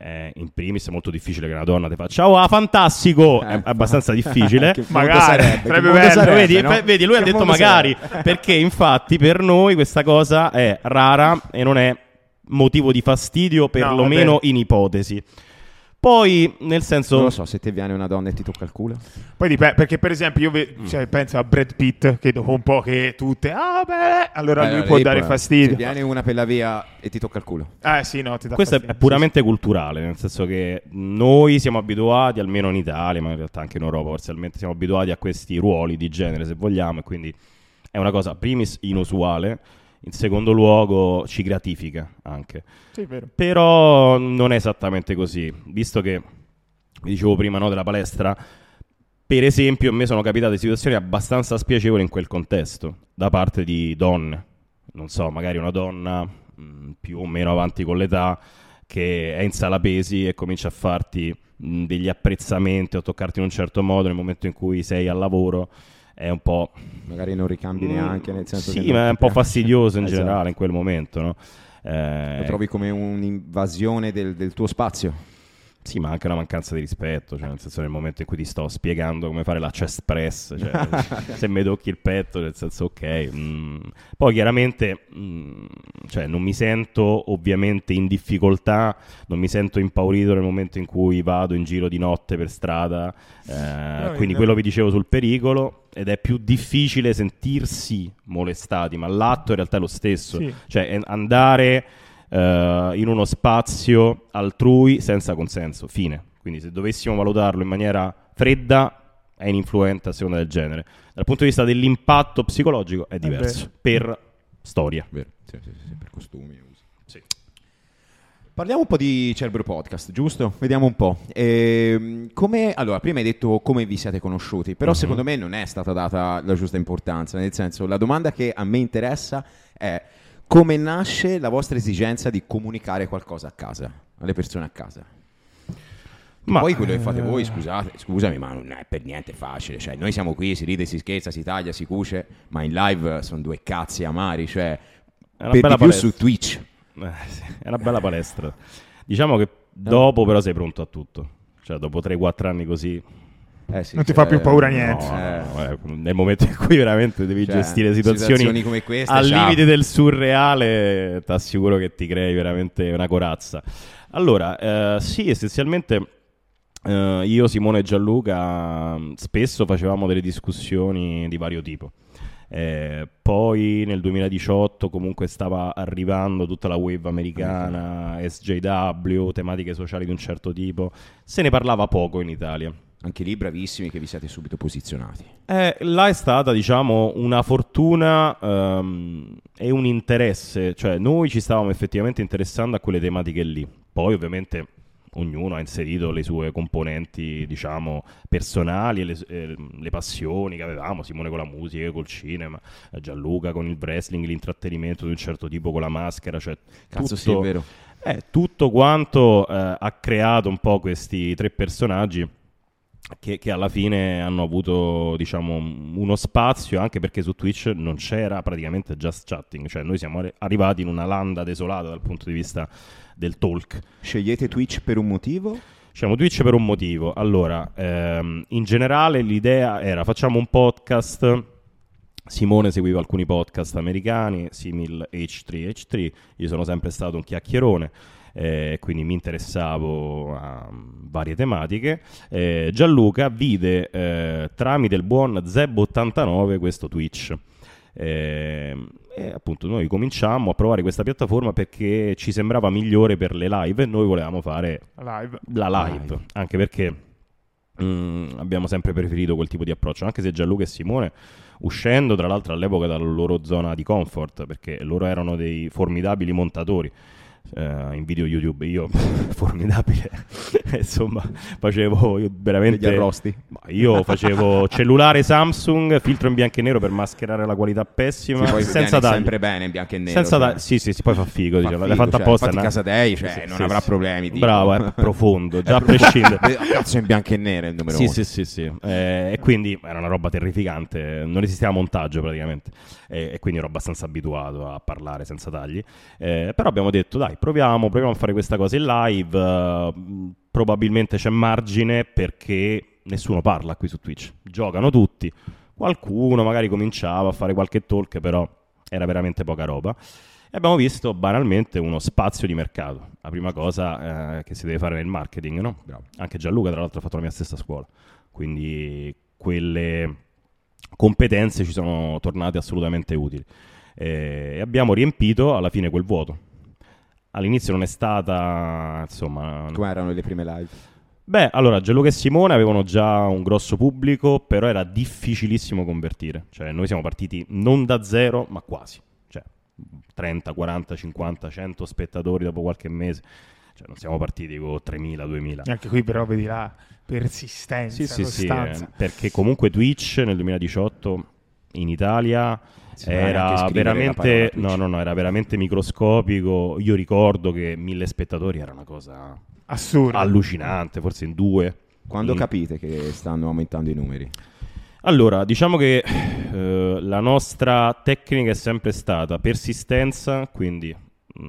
eh, in primis è molto difficile che una donna ti faccia "Oh, ah, fantastico!" È Eh, abbastanza difficile. Magari, sarebbe? Bello. sarebbe, vedi, no? vedi, lui ha Che detto mondo magari, perché infatti per noi questa cosa è rara e non è motivo di fastidio, perlomeno vabbè. in ipotesi. Poi, nel senso... Non lo so, se ti viene una donna e ti tocca il culo. Poi dipende, perché per esempio io ve- Mm. cioè, penso a Brad Pitt che dopo un po' che tutte, ah beh, allora lui Allora, può dare può- fastidio. Se viene una per la via e ti tocca il culo. Ah sì, no, ti dà Questo è, fastidio. è puramente culturale, nel senso che noi siamo abituati, almeno in Italia, ma in realtà anche in Europa parzialmente, siamo abituati a questi ruoli di genere, se vogliamo, e quindi è una cosa, primis, inusuale, in secondo luogo ci gratifica anche. Sì. Però non è esattamente così, visto che, vi dicevo prima, no, della palestra, per esempio a me sono capitate situazioni abbastanza spiacevoli in quel contesto, da parte di donne. Non so, magari una donna mh, più o meno avanti con l'età che è in sala pesi e comincia a farti mh, degli apprezzamenti o a toccarti in un certo modo nel momento in cui sei al lavoro. È un po'... Magari non ricambi neanche, nel senso Sì, che ma è un po' fastidioso in Esatto. generale in quel momento, no? Eh, Lo trovi come un'invasione del, del tuo spazio. Sì, ma anche una mancanza di rispetto, cioè nel senso nel momento in cui ti sto spiegando come fare la chest press, cioè, se mi tocchi il petto, nel senso ok. mm. Poi chiaramente mm, cioè, non mi sento ovviamente in difficoltà, non mi sento impaurito nel momento in cui vado in giro di notte per strada, eh, quindi quello vi dicevo sul pericolo ed è più difficile sentirsi molestati, ma l'atto in realtà è lo stesso, Sì. cioè è andare eh, in uno spazio altrui senza consenso, fine. Quindi se dovessimo valutarlo in maniera fredda è ininfluente a seconda del genere. Dal punto di vista dell'impatto psicologico è diverso, per storia. Vero, sì, sì, sì, per costumi. Parliamo un po' di Cerbero Podcast, giusto? Vediamo un po'. Ehm, come, allora, prima hai detto come vi siete conosciuti, però Mhm. secondo me non è stata data la giusta importanza, nel senso la domanda che a me interessa è come nasce la vostra esigenza di comunicare qualcosa a casa, alle persone a casa. Ma- Poi quello che fate voi, scusate, scusami, ma non è per niente facile. Cioè, noi siamo qui, si ride, si scherza, si taglia, si cuce, ma in live sono due cazzi amari. Cioè, per di più palestra. su Twitch. Eh, sì, è una bella palestra. Diciamo che dopo però sei pronto a tutto. Cioè, dopo 3-4 anni così, Eh sì, Non ti cioè, fa più paura niente. No, Eh. no, eh, nel momento in cui veramente devi Cioè, gestire situazioni, situazioni come queste, al ciao. limite del surreale, ti assicuro che ti crei veramente una corazza. Allora, eh, sì, essenzialmente eh, io, Simone e Gianluca mh, spesso facevamo delle discussioni di vario tipo. Eh, poi nel 2018 comunque stava arrivando tutta la wave americana, SJW, tematiche sociali di un certo tipo. Se ne parlava poco in Italia. Anche lì bravissimi che vi siete subito posizionati. Eh, là è stata, diciamo, una fortuna ehm, e un interesse, cioè noi ci stavamo effettivamente interessando a quelle tematiche lì. Poi ovviamente ognuno ha inserito le sue componenti, diciamo, personali e le, eh, le passioni che avevamo, Simone con la musica, col cinema, eh, Gianluca con il wrestling, l'intrattenimento di un certo tipo con la maschera, cioè Cazzo, tutto, sì, è vero. eh, tutto quanto eh, ha creato un po' questi tre personaggi che, che alla fine hanno avuto diciamo uno spazio anche perché su Twitch non c'era praticamente just chatting cioè noi siamo arri- arrivati in una landa desolata dal punto di vista del talk Scegliete Twitch per un motivo? Diciamo Twitch per un motivo. Allora, ehm, in generale l'idea era facciamo un podcast. Simone seguiva alcuni podcast americani, simil H3H3. Io sono sempre stato un chiacchierone, eh, quindi mi interessavo a mm, varie tematiche. Eh, Gianluca vide eh, tramite il buon Zeb89 questo Twitch. E appunto noi cominciamo a provare questa piattaforma perché ci sembrava migliore per le live e noi volevamo fare Live. la live, anche perché mm, abbiamo sempre preferito quel tipo di approccio, anche se Gianluca e Simone uscendo tra l'altro all'epoca dalla loro zona di comfort, perché loro erano dei formidabili montatori. Eh, in video YouTube io formidabile insomma facevo io veramente Degli arrosti. io facevo cellulare Samsung filtro in bianco e nero per mascherare la qualità pessima Sì, senza tagli sempre bene in bianco e nero. senza cioè. ta- sì sì sì poi fa figo Fa diciamo. figo, l'hai fatta cioè, apposta infatti casa Dei, cioè, Sì, non sì, avrà problemi, tipo. bravo è profondo già a prescindere Cazzo in bianco e nero è il numero sì, uno. sì, sì, sì. Eh, e quindi era una roba terrificante, non esisteva montaggio praticamente, e, e quindi ero abbastanza abituato a parlare senza tagli. Eh, però abbiamo detto, dai, proviamo, proviamo a fare questa cosa in live. mh, probabilmente c'è margine perché nessuno parla qui su Twitch, giocano tutti. Qualcuno magari cominciava a fare qualche talk, però era veramente poca roba. E abbiamo visto banalmente uno spazio di mercato. La prima cosa eh, che si deve fare nel marketing, no? Anche Gianluca, tra l'altro, ha fatto la mia stessa scuola. Quindi quelle competenze ci sono tornate assolutamente utili. Eh, E abbiamo riempito alla fine quel vuoto. All'inizio non è stata, insomma, Come erano le prime live? Beh, allora, Gianluca e Simone avevano già un grosso pubblico, però era difficilissimo convertire. Cioè, noi siamo partiti non da zero, ma quasi. Cioè, 30, 40, 50, 100 spettatori dopo qualche mese. Cioè, non siamo partiti con 3.000, 2.000. E anche qui però vedi la persistenza, Sì, sì, sì, eh, perché comunque Twitch nel 2018 in Italia anche era veramente, no, no, no, era veramente microscopico. Io ricordo che mille spettatori era una cosa Assurdo. allucinante, forse in due. Quando In- capite che stanno aumentando i numeri? Allora, diciamo che eh, la nostra tecnica è sempre stata persistenza, quindi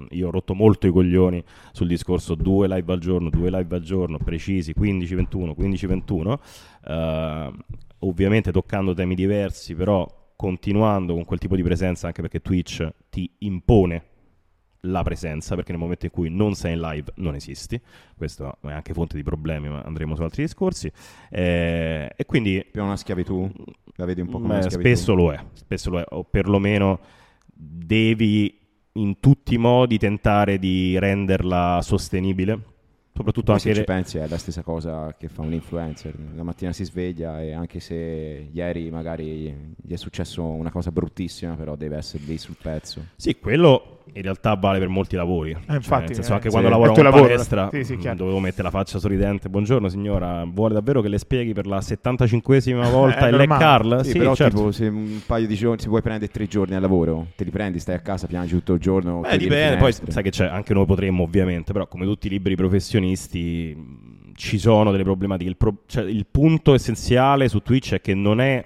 io ho rotto molto i coglioni sul discorso due live al giorno, due live al giorno, precisi, 15-21, 15-21, eh, ovviamente toccando temi diversi, però continuando con quel tipo di presenza, anche perché Twitch ti impone la presenza, perché nel momento in cui non sei in live non esisti, questo è anche fonte di problemi, ma andremo su altri discorsi, Eh, e quindi Più una schiavitù? La vedi un po' come schiavitù? spesso lo è, spesso lo è, o perlomeno devi in tutti i modi tentare di renderla sostenibile, soprattutto Poi se anche ci le- pensi è la stessa cosa che fa un influencer. La mattina si sveglia e anche se ieri magari gli è successo una cosa bruttissima, però deve essere lì sul pezzo. Sì, quello in realtà vale per molti lavori. Cioè, infatti, nel senso, eh, anche sì. quando lavoro in lavoro, palestra, sì, sì, chiaro. dovevo mettere la faccia sorridente. Buongiorno signora, vuole davvero che le spieghi per la 75esima volta il normale. curl? Sì, Sì, però certo. tipo se un paio di giorni, se vuoi prendere tre giorni al lavoro, te li prendi, stai a casa, piangi tutto il giorno. Beh, dipende, poi sai che c'è, anche noi potremmo ovviamente, però come tutti i liberi professionisti ci sono delle problematiche. Il, pro- cioè, il punto essenziale su Twitch è che non è,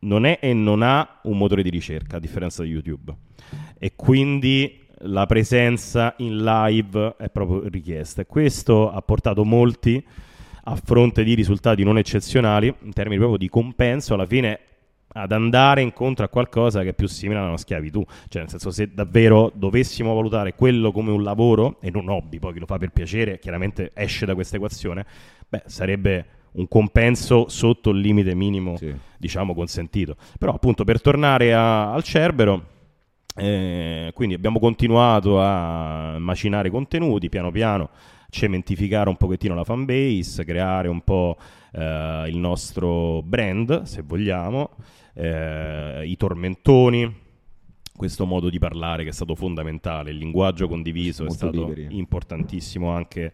non è e non ha un motore di ricerca, a differenza di YouTube. E quindi la presenza in live è proprio richiesta. E questo ha portato molti a fronte di risultati non eccezionali, in termini proprio di compenso, alla fine ad andare incontro a qualcosa che è più simile a una schiavitù. Cioè, nel senso, se davvero dovessimo valutare quello come un lavoro e non un hobby, poi chi lo fa per piacere chiaramente esce da questa equazione, beh, sarebbe un compenso sotto il limite minimo, Sì. diciamo, consentito. Però, appunto, per tornare a- al Cerbero, eh, quindi abbiamo continuato a macinare contenuti piano piano, cementificare un pochettino la fanbase, creare un po' eh, il nostro brand, se vogliamo, eh, i tormentoni, questo modo di parlare che è stato fondamentale, il linguaggio condiviso è Molto stato liberi. importantissimo anche.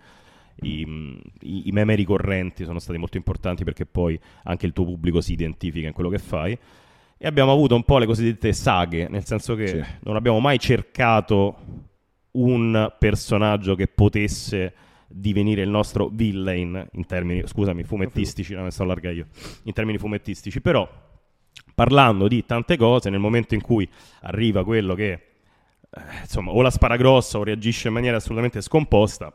I, i, i meme ricorrenti sono stati molto importanti perché poi anche il tuo pubblico si identifica in quello che fai e abbiamo avuto un po' le cosiddette saghe, nel senso che Sì. non abbiamo mai cercato un personaggio che potesse divenire il nostro villain in termini, scusami, fumettistici, non mi sto allarga io, in termini fumettistici, però parlando di tante cose, nel momento in cui arriva quello che eh, insomma o la spara grossa o reagisce in maniera assolutamente scomposta,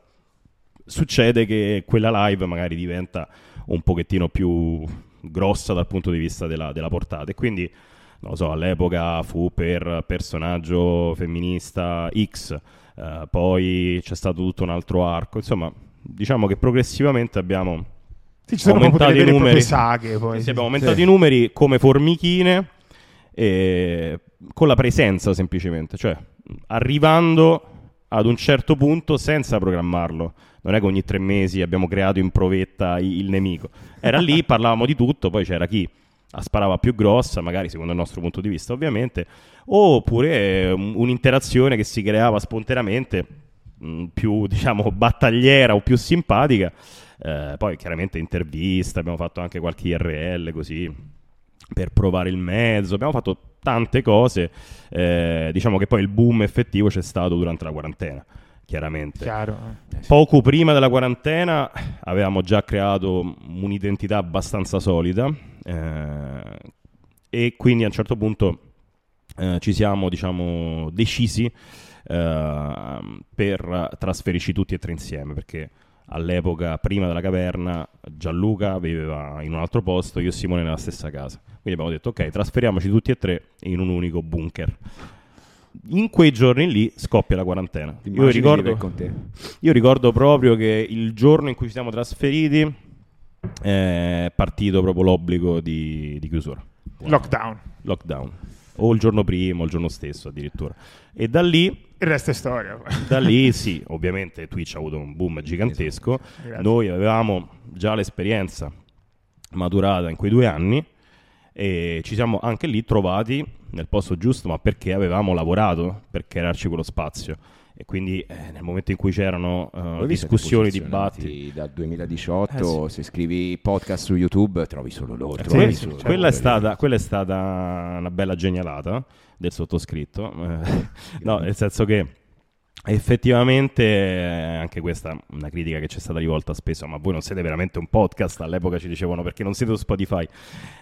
succede che quella live magari diventa un pochettino più grossa dal punto di vista della, della portata e quindi non lo so, all'epoca fu per personaggio femminista X, eh, poi c'è stato tutto un altro arco, insomma, diciamo che progressivamente abbiamo Sì, ci sono aumentato i numeri. saghe poi. Sì, abbiamo aumentato Sì. i numeri come formichine e con la presenza semplicemente, cioè arrivando ad un certo punto senza programmarlo. Non è che ogni tre mesi abbiamo creato in provetta il nemico. Era lì, parlavamo di tutto, poi c'era chi la sparava più grossa, magari secondo il nostro punto di vista ovviamente, oppure un- un'interazione che si creava spontaneamente, mh, più diciamo battagliera o più simpatica. Eh, poi chiaramente interviste, abbiamo fatto anche qualche IRL così per provare il mezzo, abbiamo fatto tante cose, eh, diciamo che poi il boom effettivo c'è stato durante la quarantena, chiaramente. Chiaro. eh. Poco prima della quarantena avevamo già creato un'identità abbastanza solida eh, e quindi a un certo punto eh, ci siamo diciamo, decisi eh, per trasferirci tutti e tre insieme perché all'epoca prima della caverna Gianluca viveva in un altro posto, io e Simone nella stessa casa. Quindi abbiamo detto ok, trasferiamoci tutti e tre in un unico bunker. In quei giorni lì scoppia la quarantena. Io ricordo, vivere con te? io ricordo proprio che il giorno in cui ci siamo trasferiti eh, è partito proprio l'obbligo di, di chiusura. Lockdown. Lockdown. O il giorno prima o il giorno stesso addirittura. E da lì, Il resto è storia. da lì sì, ovviamente Twitch ha avuto un boom gigantesco. Grazie. Noi avevamo già l'esperienza maturata in quei due anni e ci siamo anche lì trovati nel posto giusto, ma perché avevamo lavorato per crearci quello spazio. E quindi eh, nel momento in cui c'erano siete discussioni, dibattiti, Dal 2018, Eh, sì. se scrivi podcast su YouTube, trovi solo loro. Eh, trovi sì, solo quella, è stata, quella è stata una bella genialata del sottoscritto, no, nel senso che effettivamente eh, anche questa è una critica che ci è stata rivolta spesso, ma voi non siete veramente un podcast, all'epoca ci dicevano perché non siete su Spotify,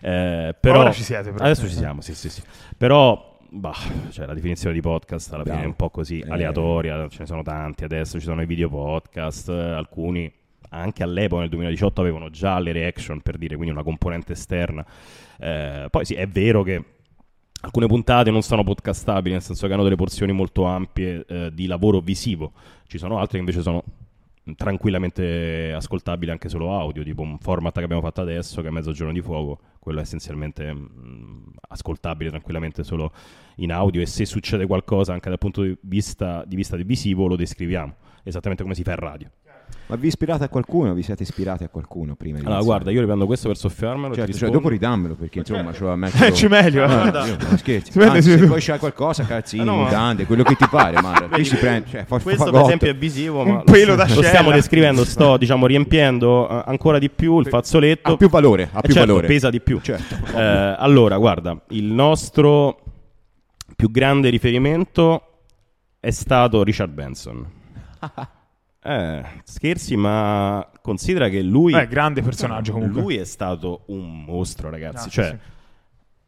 Eh, però Ora ci siete, però. adesso ci siamo, sì sì sì, però bah, cioè, la definizione di podcast alla fine Bravo. è un po' così Eh. aleatoria, ce ne sono tanti adesso, ci sono i video podcast, eh, alcuni anche all'epoca nel 2018 avevano già le reaction per dire, quindi una componente esterna. Eh, poi sì, è vero che alcune puntate non sono podcastabili, nel senso che hanno delle porzioni molto ampie eh, di lavoro visivo. Ci sono altre che invece sono tranquillamente ascoltabili anche solo audio, tipo un format che abbiamo fatto adesso che è Mezzogiorno di Fuoco, quello è essenzialmente mh, ascoltabile tranquillamente solo in audio e se succede qualcosa anche dal punto di vista di, vista di visivo lo descriviamo, esattamente come si fa in radio. Ma vi ispirate a qualcuno? Vi siete ispirati a qualcuno prima di Allora, iniziare? guarda, io riprendo questo per soffermarlo. Certo, cioè, dopo ridammelo perché insomma ce lo metto Eh, ci meglio. Ah, Guarda. io non scherzi. Anzi, se poi c'hai qualcosa, calzini, no, mutande, quello che ti pare, ma qui si prende, cioè, fa, Questo, fa per gotto. esempio, è visivo, Un ma pelo da lo stiamo descrivendo. Sto, diciamo, riempiendo eh, ancora di più il fazzoletto. ha più valore, ha Eh, più certo, valore. pesa di più. Certo. Eh, allora, guarda, il nostro più grande riferimento è stato Richard Benson. Eh, scherzi, ma considera che lui, Eh, grande personaggio comunque. lui è stato un mostro, ragazzi. Ah, cioè, sì.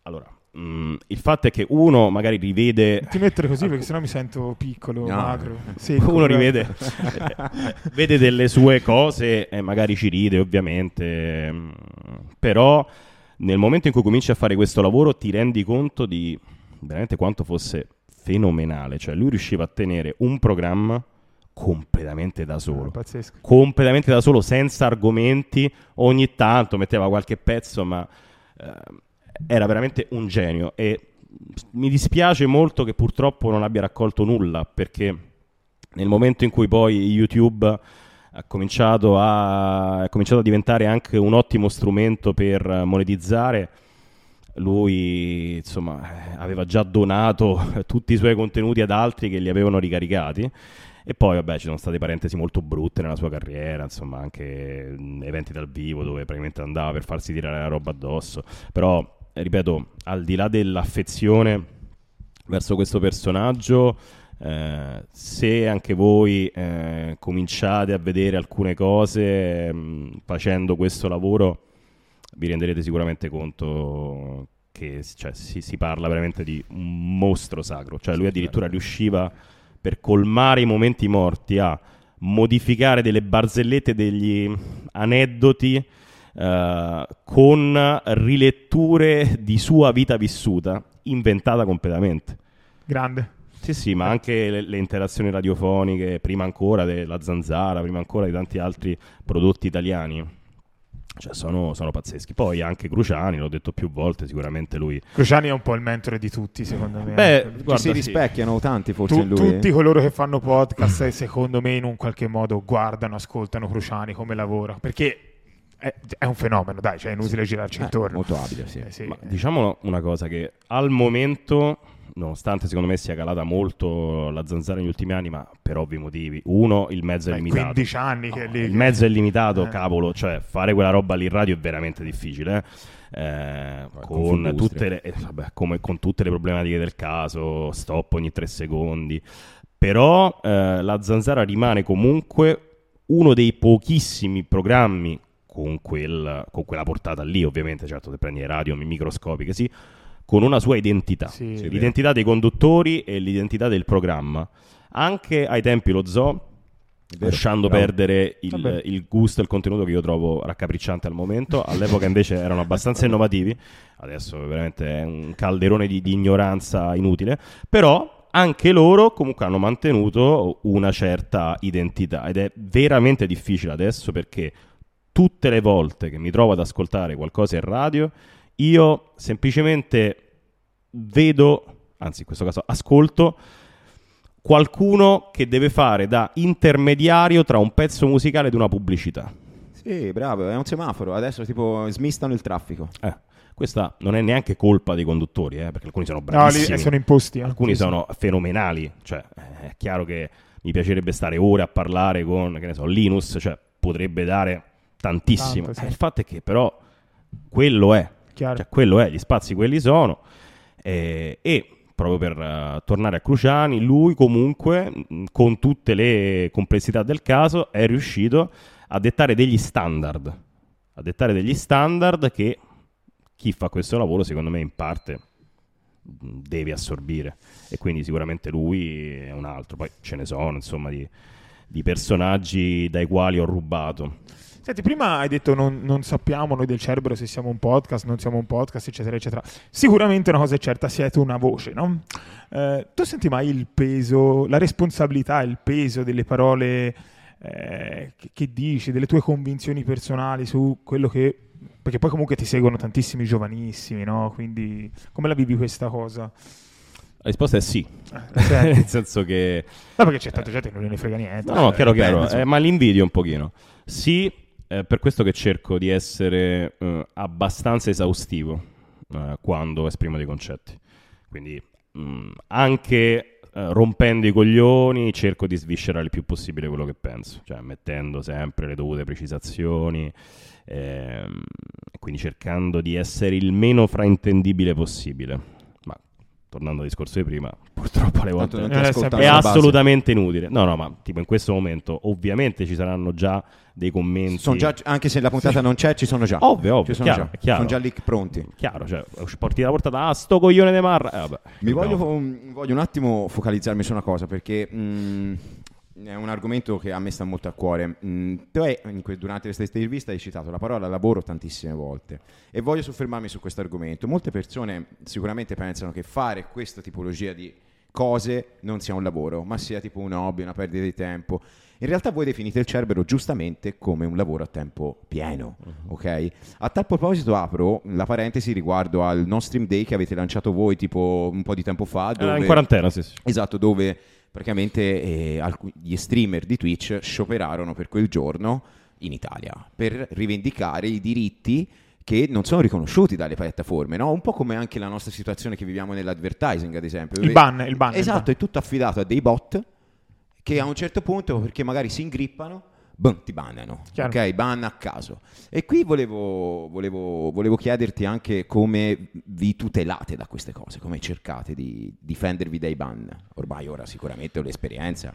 allora, mm, il fatto è che uno magari rivede Ti mettere così perché sennò mi sento piccolo, No. magro. secco, uno rivede eh, vede delle sue cose e magari ci ride ovviamente mm, però nel momento in cui cominci a fare questo lavoro ti rendi conto di veramente quanto fosse fenomenale cioè lui riusciva a tenere un programma completamente da solo pazzesco. completamente da solo senza argomenti ogni tanto metteva qualche pezzo ma eh, era veramente un genio e mi dispiace molto che purtroppo non abbia raccolto nulla perché nel momento in cui poi YouTube ha cominciato a, è cominciato a diventare anche un ottimo strumento per monetizzare, lui insomma eh, aveva già donato tutti i suoi contenuti ad altri che li avevano ricaricati. E poi, vabbè, ci sono state parentesi molto brutte nella sua carriera, insomma, anche eventi dal vivo dove praticamente andava per farsi tirare la roba addosso. Però, ripeto, al di là dell'affezione verso questo personaggio, eh, se anche voi eh, cominciate a vedere alcune cose mh, facendo questo lavoro, vi renderete sicuramente conto che cioè, si, si parla veramente di un mostro sacro. Cioè, lui addirittura riusciva per colmare i momenti morti a modificare delle barzellette, degli aneddoti eh, con riletture di sua vita vissuta, inventata completamente. Grande. Sì, sì, ma anche le, le interazioni radiofoniche, prima ancora della Zanzara, prima ancora di tanti altri prodotti italiani. Cioè, sono, sono pazzeschi. Poi anche Cruciani, l'ho detto più volte, sicuramente lui. Cruciani è un po' il mentore di tutti, secondo me. Beh, guarda, si sì. rispecchiano tanti forse Tu- in lui. tutti coloro che fanno podcast, eh, secondo me, in un qualche modo guardano, ascoltano Cruciani come lavora. Perché è, è un fenomeno, dai, cioè è inutile girarci Eh, intorno. molto abile, sì. Eh, sì. Ma diciamo una cosa che al momento, nonostante secondo me sia calata molto la zanzara negli ultimi anni, ma per ovvi motivi. Uno, il mezzo è Beh, limitato. 15 anni che No, lì- il mezzo è limitato, Eh. cavolo, cioè fare quella roba lì in radio è veramente difficile. eh. Eh, con tutte le, eh, vabbè, come con tutte le problematiche del caso, stop ogni tre secondi. Però eh, la zanzara rimane comunque uno dei pochissimi programmi con, quel- con quella portata lì, ovviamente, certo, se prendi le radio microscopiche, sì, con una sua identità. Sì. L'identità dei conduttori e l'identità del programma. Anche ai tempi lo zoo, lasciando bravo. perdere il, il gusto e il contenuto che io trovo raccapricciante al momento. All'epoca invece erano abbastanza innovativi, adesso veramente è un calderone di, di ignoranza inutile, però anche loro comunque hanno mantenuto una certa identità ed è veramente difficile adesso perché tutte le volte che mi trovo ad ascoltare qualcosa in radio, io semplicemente vedo, anzi in questo caso ascolto, qualcuno che deve fare da intermediario tra un pezzo musicale ed una pubblicità. Sì, bravo, è un semaforo. Adesso tipo smistano il traffico. Eh, questa non è neanche colpa dei conduttori, eh, perché alcuni sono No, bravissimi. eh, sono imposti. eh. Alcuni Sì, sì. sono fenomenali, cioè è chiaro che mi piacerebbe stare ore a parlare con, che ne so, Linus, cioè potrebbe dare tantissimo. Tanto, sì. Eh, il fatto è che però quello è, Chiaro. cioè quello è, gli spazi quelli sono eh, e proprio per eh, tornare a Cruciani, lui comunque mh, con tutte le complessità del caso è riuscito a dettare degli standard, a dettare degli standard che chi fa questo lavoro secondo me in parte mh, deve assorbire. E quindi sicuramente lui è un altro. Poi ce ne sono insomma di, di personaggi dai quali ho rubato Senti, prima hai detto non, non sappiamo noi del Cerbero se siamo un podcast, non siamo un podcast, eccetera, eccetera. Sicuramente una cosa è certa, siete una voce, no? Eh, tu senti mai il peso, la responsabilità, il peso delle parole eh, che, che dici, delle tue convinzioni personali su quello che... Perché poi comunque ti seguono tantissimi giovanissimi, no? Quindi come la vivi questa cosa? La risposta è sì, Eh, nel senso che... No, perché c'è tanta gente che non gliene frega niente. No, no, chiaro, dipende, chiaro, eh, ma l'invidio un pochino. Sì, è per questo che cerco di essere eh, abbastanza esaustivo eh, quando esprimo dei concetti. Quindi mh, anche eh, rompendo i coglioni cerco di sviscerare il più possibile quello che penso, cioè mettendo sempre le dovute precisazioni, ehm, quindi cercando di essere il meno fraintendibile possibile. Tornando al discorso di prima, purtroppo alle volte non è assolutamente inutile. No, no, ma tipo in questo momento ovviamente ci saranno già dei commenti. Sono già, anche se la puntata non c'è, ci sono già. Ovvio, ovvio, Ci sono, chiaro, già. chiaro. sono già lì pronti. Chiaro, cioè, porti la portata, ah, sto coglione di Marra. Eh, vabbè, Mi voglio, um, voglio un attimo focalizzarmi su una cosa perché mm, è un argomento che a me sta molto a cuore. Mm, tu que- durante questa intervista hai citato la parola lavoro tantissime volte e voglio soffermarmi su questo argomento. Molte persone sicuramente pensano che fare questa tipologia di cose non sia un lavoro, ma sia tipo un hobby, una perdita di tempo. In realtà voi definite il Cerbero giustamente come un lavoro a tempo pieno, ok? A tal proposito apro la parentesi riguardo al No Stream Day che avete lanciato voi tipo un po' di tempo fa. Eh, Dove... in quarantena, sì, sì. Esatto, dove praticamente eh, alcu- gli streamer di Twitch scioperarono per quel giorno in Italia per rivendicare i diritti che non sono riconosciuti dalle piattaforme, no? Un po' come anche la nostra situazione che viviamo nell'advertising, ad esempio. Il ban, il ban. il Esatto, ban. è tutto affidato a dei bot che a un certo punto, perché magari si ingrippano, boom, ti bannano. Chiaro. Ok, ban a caso. E qui volevo, volevo- volevo chiederti anche come vi tutelate da queste cose, come cercate di difendervi dai ban. Ormai ora sicuramente ho l'esperienza.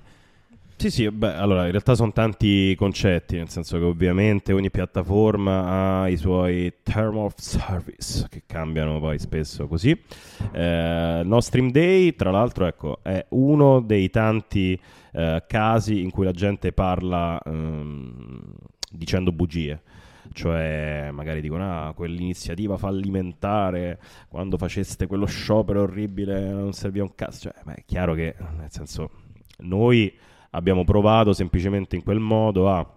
Sì, sì, beh, allora in realtà sono tanti concetti, nel senso che ovviamente ogni piattaforma ha i suoi term of service che cambiano poi spesso così. Eh, No Stream Day, tra l'altro, ecco, è uno dei tanti eh, casi in cui la gente parla ehm, dicendo bugie. Cioè, magari dicono: Ah, quell'iniziativa fallimentare quando faceste quello sciopero orribile non serviva un cazzo. Cioè, beh, è chiaro che, nel senso, noi abbiamo provato semplicemente in quel modo a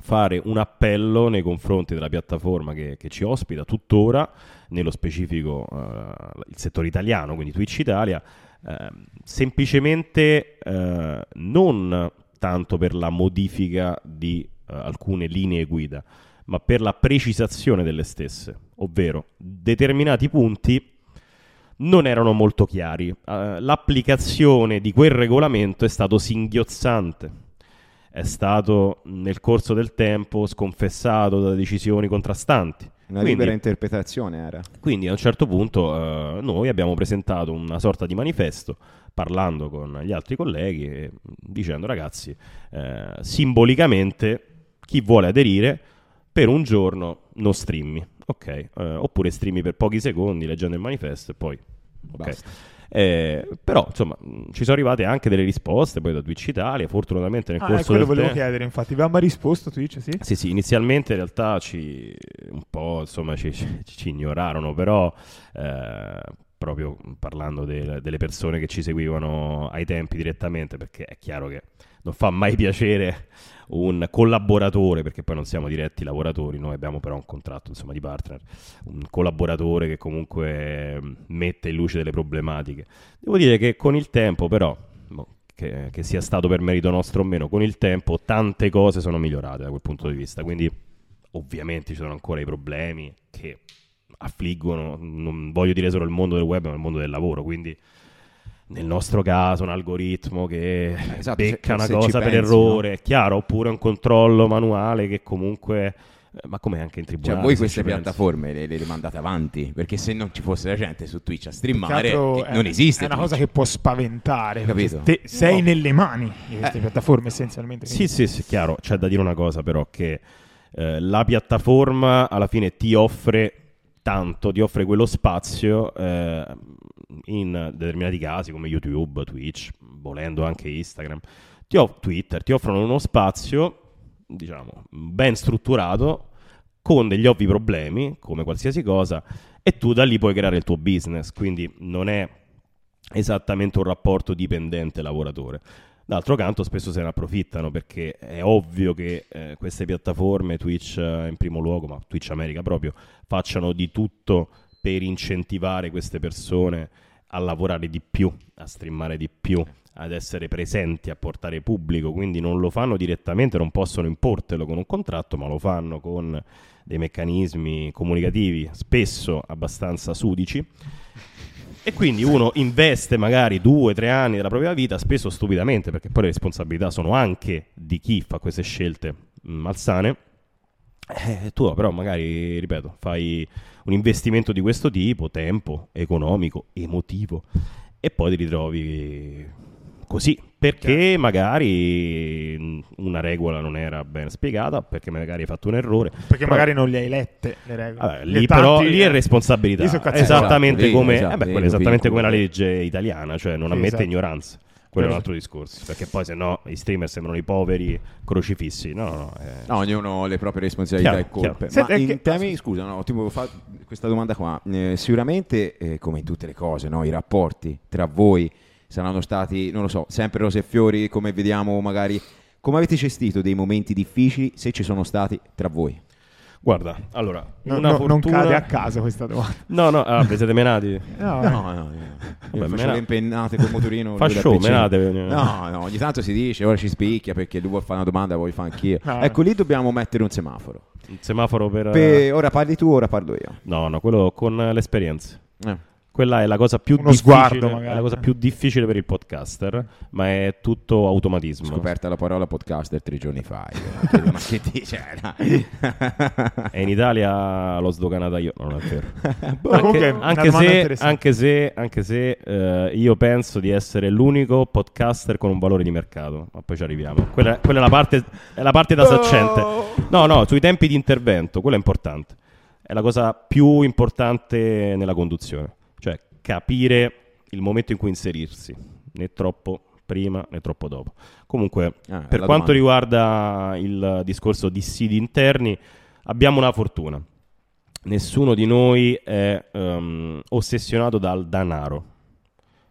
fare un appello nei confronti della piattaforma che, che ci ospita tuttora, nello specifico eh, il settore italiano, quindi Twitch Italia, eh, semplicemente eh, non tanto per la modifica di eh, alcune linee guida, ma per la precisazione delle stesse, ovvero determinati punti non erano molto chiari. Eh, l'applicazione di quel regolamento è stato singhiozzante. È stato nel corso del tempo sconfessato da decisioni contrastanti. Una Quindi- libera interpretazione era. quindi a un certo punto eh, noi abbiamo presentato una sorta di manifesto parlando con gli altri colleghi e dicendo ragazzi, eh, simbolicamente chi vuole aderire per un giorno non streammi, ok? Eh, oppure streammi per pochi secondi leggendo il manifesto e poi... ok. Basta. Eh, però insomma mh, ci sono arrivate anche delle risposte poi da Twitch Italia fortunatamente nel Ah, corso quello del volevo tempo chiedere, infatti. Vi aveva mai risposto Twitch, sì? sì, sì, inizialmente in realtà ci un po' insomma ci, ci- ci ignorarono, però eh, proprio parlando del- delle persone che ci seguivano ai tempi direttamente, perché è chiaro che non fa mai piacere un collaboratore, perché poi non siamo diretti lavoratori, noi abbiamo però un contratto insomma di partner, un collaboratore che comunque mm, mette in luce delle problematiche. Devo dire che con il tempo però, boh, che, che sia stato per merito nostro o meno, con il tempo tante cose sono migliorate da quel punto di vista, quindi ovviamente ci sono ancora i problemi che affliggono, non voglio dire solo il mondo del web, ma il mondo del lavoro, quindi nel nostro caso un algoritmo che esatto, becca se- una se cosa per pensi, errore, è chiaro, oppure un controllo manuale che comunque, eh, ma come anche in Cioè, tribunale. voi se queste piattaforme le, le mandate avanti, perché se non ci fosse la gente su Twitch a streamare, è- non esiste. È una Twitch. cosa che può spaventare. Capito? te- sei No. nelle mani di queste Eh. piattaforme essenzialmente. Sì, sì, sì, chiaro. C'è da dire una cosa però che eh, la piattaforma alla fine ti offre tanto, ti offre quello spazio eh, in determinati casi come YouTube, Twitch, volendo anche Instagram, ti off- Twitter, ti offrono uno spazio, diciamo, ben strutturato con degli ovvi problemi, come qualsiasi cosa, e tu da lì puoi creare il tuo business, quindi non è esattamente un rapporto dipendente-lavoratore. D'altro canto spesso se ne approfittano perché è ovvio che eh, queste piattaforme, Twitch eh, in primo luogo, ma Twitch America proprio, facciano di tutto per incentivare queste persone a lavorare di più, a streamare di più, ad essere presenti, a portare pubblico, quindi non lo fanno direttamente, non possono importelo con un contratto, ma lo fanno con dei meccanismi comunicativi spesso abbastanza sudici. E quindi uno investe magari due, tre anni della propria vita, spesso stupidamente, perché poi le responsabilità sono anche di chi fa queste scelte malsane. Eh, tu però magari, ripeto, fai un investimento di questo tipo, tempo, economico, emotivo, e poi ti ritrovi così, perché magari una regola non era ben spiegata, perché magari hai fatto un errore. Perché Però- magari non le hai lette le regole. Vabbè, Le lì tanti- però lì è responsabilità, Lì sono cazzi esattamente Esatto, come, eh beh, è come la legge italiana, cioè non Sì, ammette esatto. ignoranza. Quello è un altro discorso, perché poi se no i streamer sembrano i poveri crocifissi. No, no, no. eh. No, ognuno ha le proprie responsabilità Chiaro, e colpe. chiaro. Senti, Ma è in che- temi, scusa, no, ti volevo fare questa domanda qua. Eh, sicuramente, eh, come in tutte le cose, no, i rapporti tra voi saranno stati, non lo so, sempre rose e fiori, come vediamo magari. Come avete gestito dei momenti difficili, se ci sono stati, tra voi? Guarda, allora, No, una no, fortuna... Non cade a caso questa domanda. No, no, ah, vi siete menati? No, No, no, no. Vabbè, faccio mena- le impennate col motorino. Fa show, menate. No, no, ogni tanto si dice, ora ci spicchia perché lui vuole fare una domanda, vuoi fare anch'io. No. Ecco, lì dobbiamo mettere un semaforo. Un semaforo per... Per- ora parli tu, ora parlo io. No, no, quello con le esperienze. Eh. Quella è la cosa più sguardo, magari. è la cosa più difficile per il podcaster, ma è tutto automatismo. scoperta la parola podcaster tre giorni fa. io. Ma che dice? E in Italia l'ho sdoganata io, no, non è vero. Boh. Anche, anche se, anche se, anche se, eh, io penso di essere l'unico podcaster con un valore di mercato, ma poi ci arriviamo. Quella, quella è, la parte, è la parte da saccente. No, no, sui tempi di intervento, quello è importante. È la cosa più importante nella conduzione, cioè capire il momento in cui inserirsi, né troppo prima né troppo dopo. Comunque, Ah, per quanto domanda. riguarda il discorso di siti interni, abbiamo una fortuna. Nessuno di noi è ehm, ossessionato dal denaro,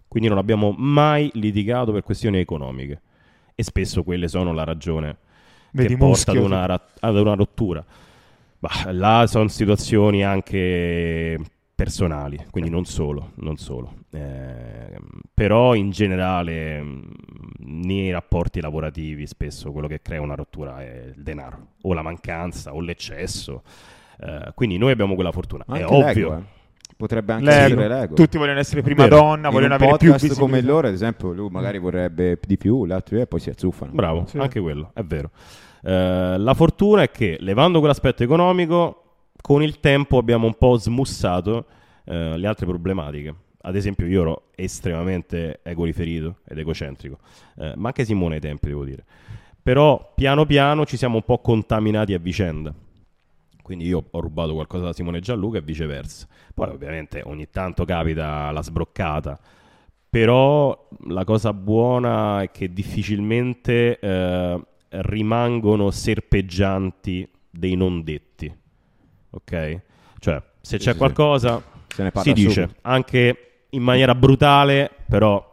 quindi non abbiamo mai litigato per questioni economiche e spesso quelle sono la ragione Vedi che porta ad una, ra- ad una rottura. Bah, là sono situazioni anche personali, quindi non solo, non solo. Eh, però in generale nei rapporti lavorativi spesso quello che crea una rottura è il denaro, o la mancanza, o l'eccesso. Eh, quindi noi abbiamo quella fortuna. Anche è ovvio. l'ego, eh. Potrebbe anche L'ego. essere l'ego. Tutti vogliono essere prima Vero. donna, In vogliono un avere più podcast come visibilità. loro, ad esempio, lui magari vorrebbe di più, l'altro e poi si azzuffano. Bravo, Sì. anche quello, è vero. Eh, la fortuna è che, levando quell'aspetto economico, con il tempo abbiamo un po' smussato eh, le altre problematiche. Ad esempio, io ero estremamente egoriferito ed egocentrico, eh, ma anche Simone ai tempi, devo dire. Però, piano piano ci siamo un po' contaminati a vicenda. Quindi io ho rubato qualcosa da Simone Gianluca e viceversa. Poi ovviamente ogni tanto capita la sbroccata, però la cosa buona è che difficilmente eh, rimangono serpeggianti dei non detti. Ok? Cioè, se Sì, c'è sì, qualcosa Se ne si dice, subito. anche in maniera brutale, però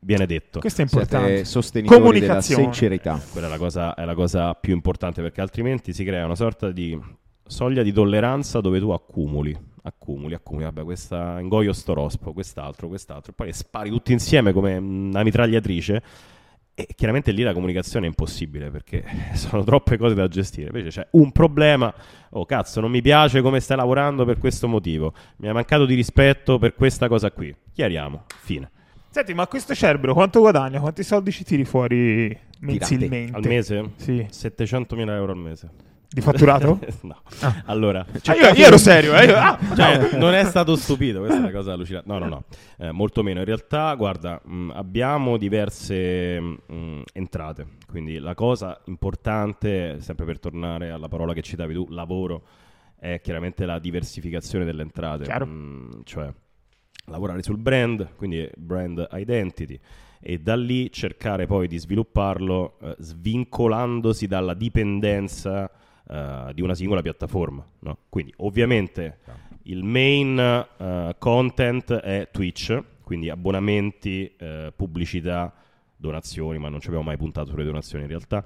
viene detto. Questo è Siete importante. sostenitori della sincerità. Quella è la, cosa, è la cosa più importante perché altrimenti si crea una sorta di soglia di tolleranza dove tu accumuli, accumuli, accumuli, vabbè questa ingoio sto rospo, quest'altro, quest'altro, e poi spari tutti insieme come una mitragliatrice e chiaramente lì la comunicazione è impossibile perché sono troppe cose da gestire. Invece c'è un problema, oh cazzo, non mi piace come stai lavorando per questo motivo, mi hai mancato di rispetto per questa cosa qui. Chiariamo, fine. Senti, ma questo cerbero quanto guadagna? Quanti soldi ci tiri fuori mensilmente? Al mese? Sì. 700.000 euro al mese. Di fatturato? no. Allora, Ah, io, io ero serio, eh. ah, cioè, non è stato stupito, questa è una cosa allucinante. No, no, no, Eh, molto meno. In realtà, guarda, mh, abbiamo diverse mh, entrate, quindi la cosa importante, sempre per tornare alla parola che citavi tu, lavoro, è chiaramente la diversificazione delle entrate. Mh, cioè, lavorare sul brand, quindi brand identity, e da lì cercare poi di svilupparlo eh, svincolandosi dalla dipendenza eh, di una singola piattaforma. no? Quindi ovviamente il main eh, content è Twitch, quindi abbonamenti, eh, pubblicità, donazioni, ma non ci abbiamo mai puntato sulle donazioni in realtà,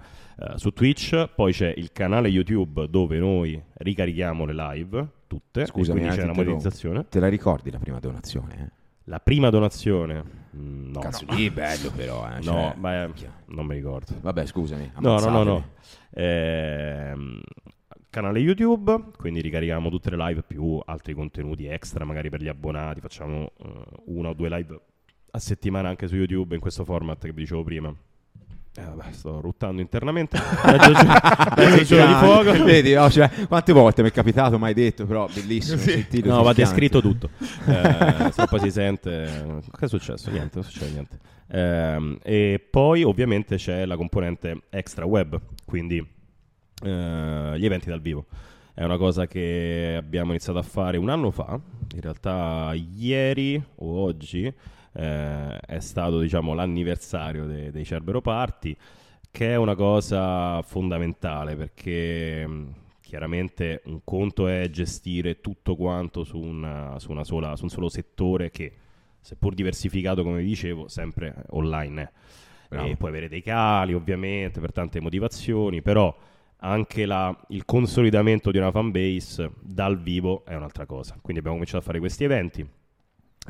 su Twitch, poi c'è il canale YouTube dove noi ricarichiamo le live, tutte, Scusami, quindi c'è interrompo. monetizzazione. Te la ricordi la prima donazione? eh? La prima donazione, mm, no. Cazzo, lì è bello però, eh. No, cioè- ma non mi ricordo. Vabbè, scusami. No, no, no, no. Ehm, canale YouTube, quindi ricarichiamo tutte le live più altri contenuti extra, magari per gli abbonati, facciamo eh, una o due live a settimana anche su YouTube in questo format che vi dicevo prima. Eh, vabbè, sto ruttando internamente. Mezzo giro, mezzo giro di fuoco. Vedi, no, cioè, quante volte mi è capitato, mai detto, però bellissimo. sentirlo No, va descritto tutto. Eh, poi si sente. Che è successo? Niente, non succede niente. Ehm, e poi ovviamente c'è la componente extra web, quindi eh, gli eventi dal vivo. È una cosa che abbiamo iniziato a fare un anno fa. In realtà, ieri o oggi eh, è stato diciamo, l'anniversario de- dei Cerbero Party, che è una cosa fondamentale perché mh, chiaramente un conto è gestire tutto quanto su, una, su, una sola, su un solo settore che, seppur diversificato, come dicevo, sempre online. Bravo. E puoi avere dei cali, ovviamente, per tante motivazioni, però anche la- il consolidamento di una fanbase dal vivo è un'altra cosa. Quindi abbiamo cominciato a fare questi eventi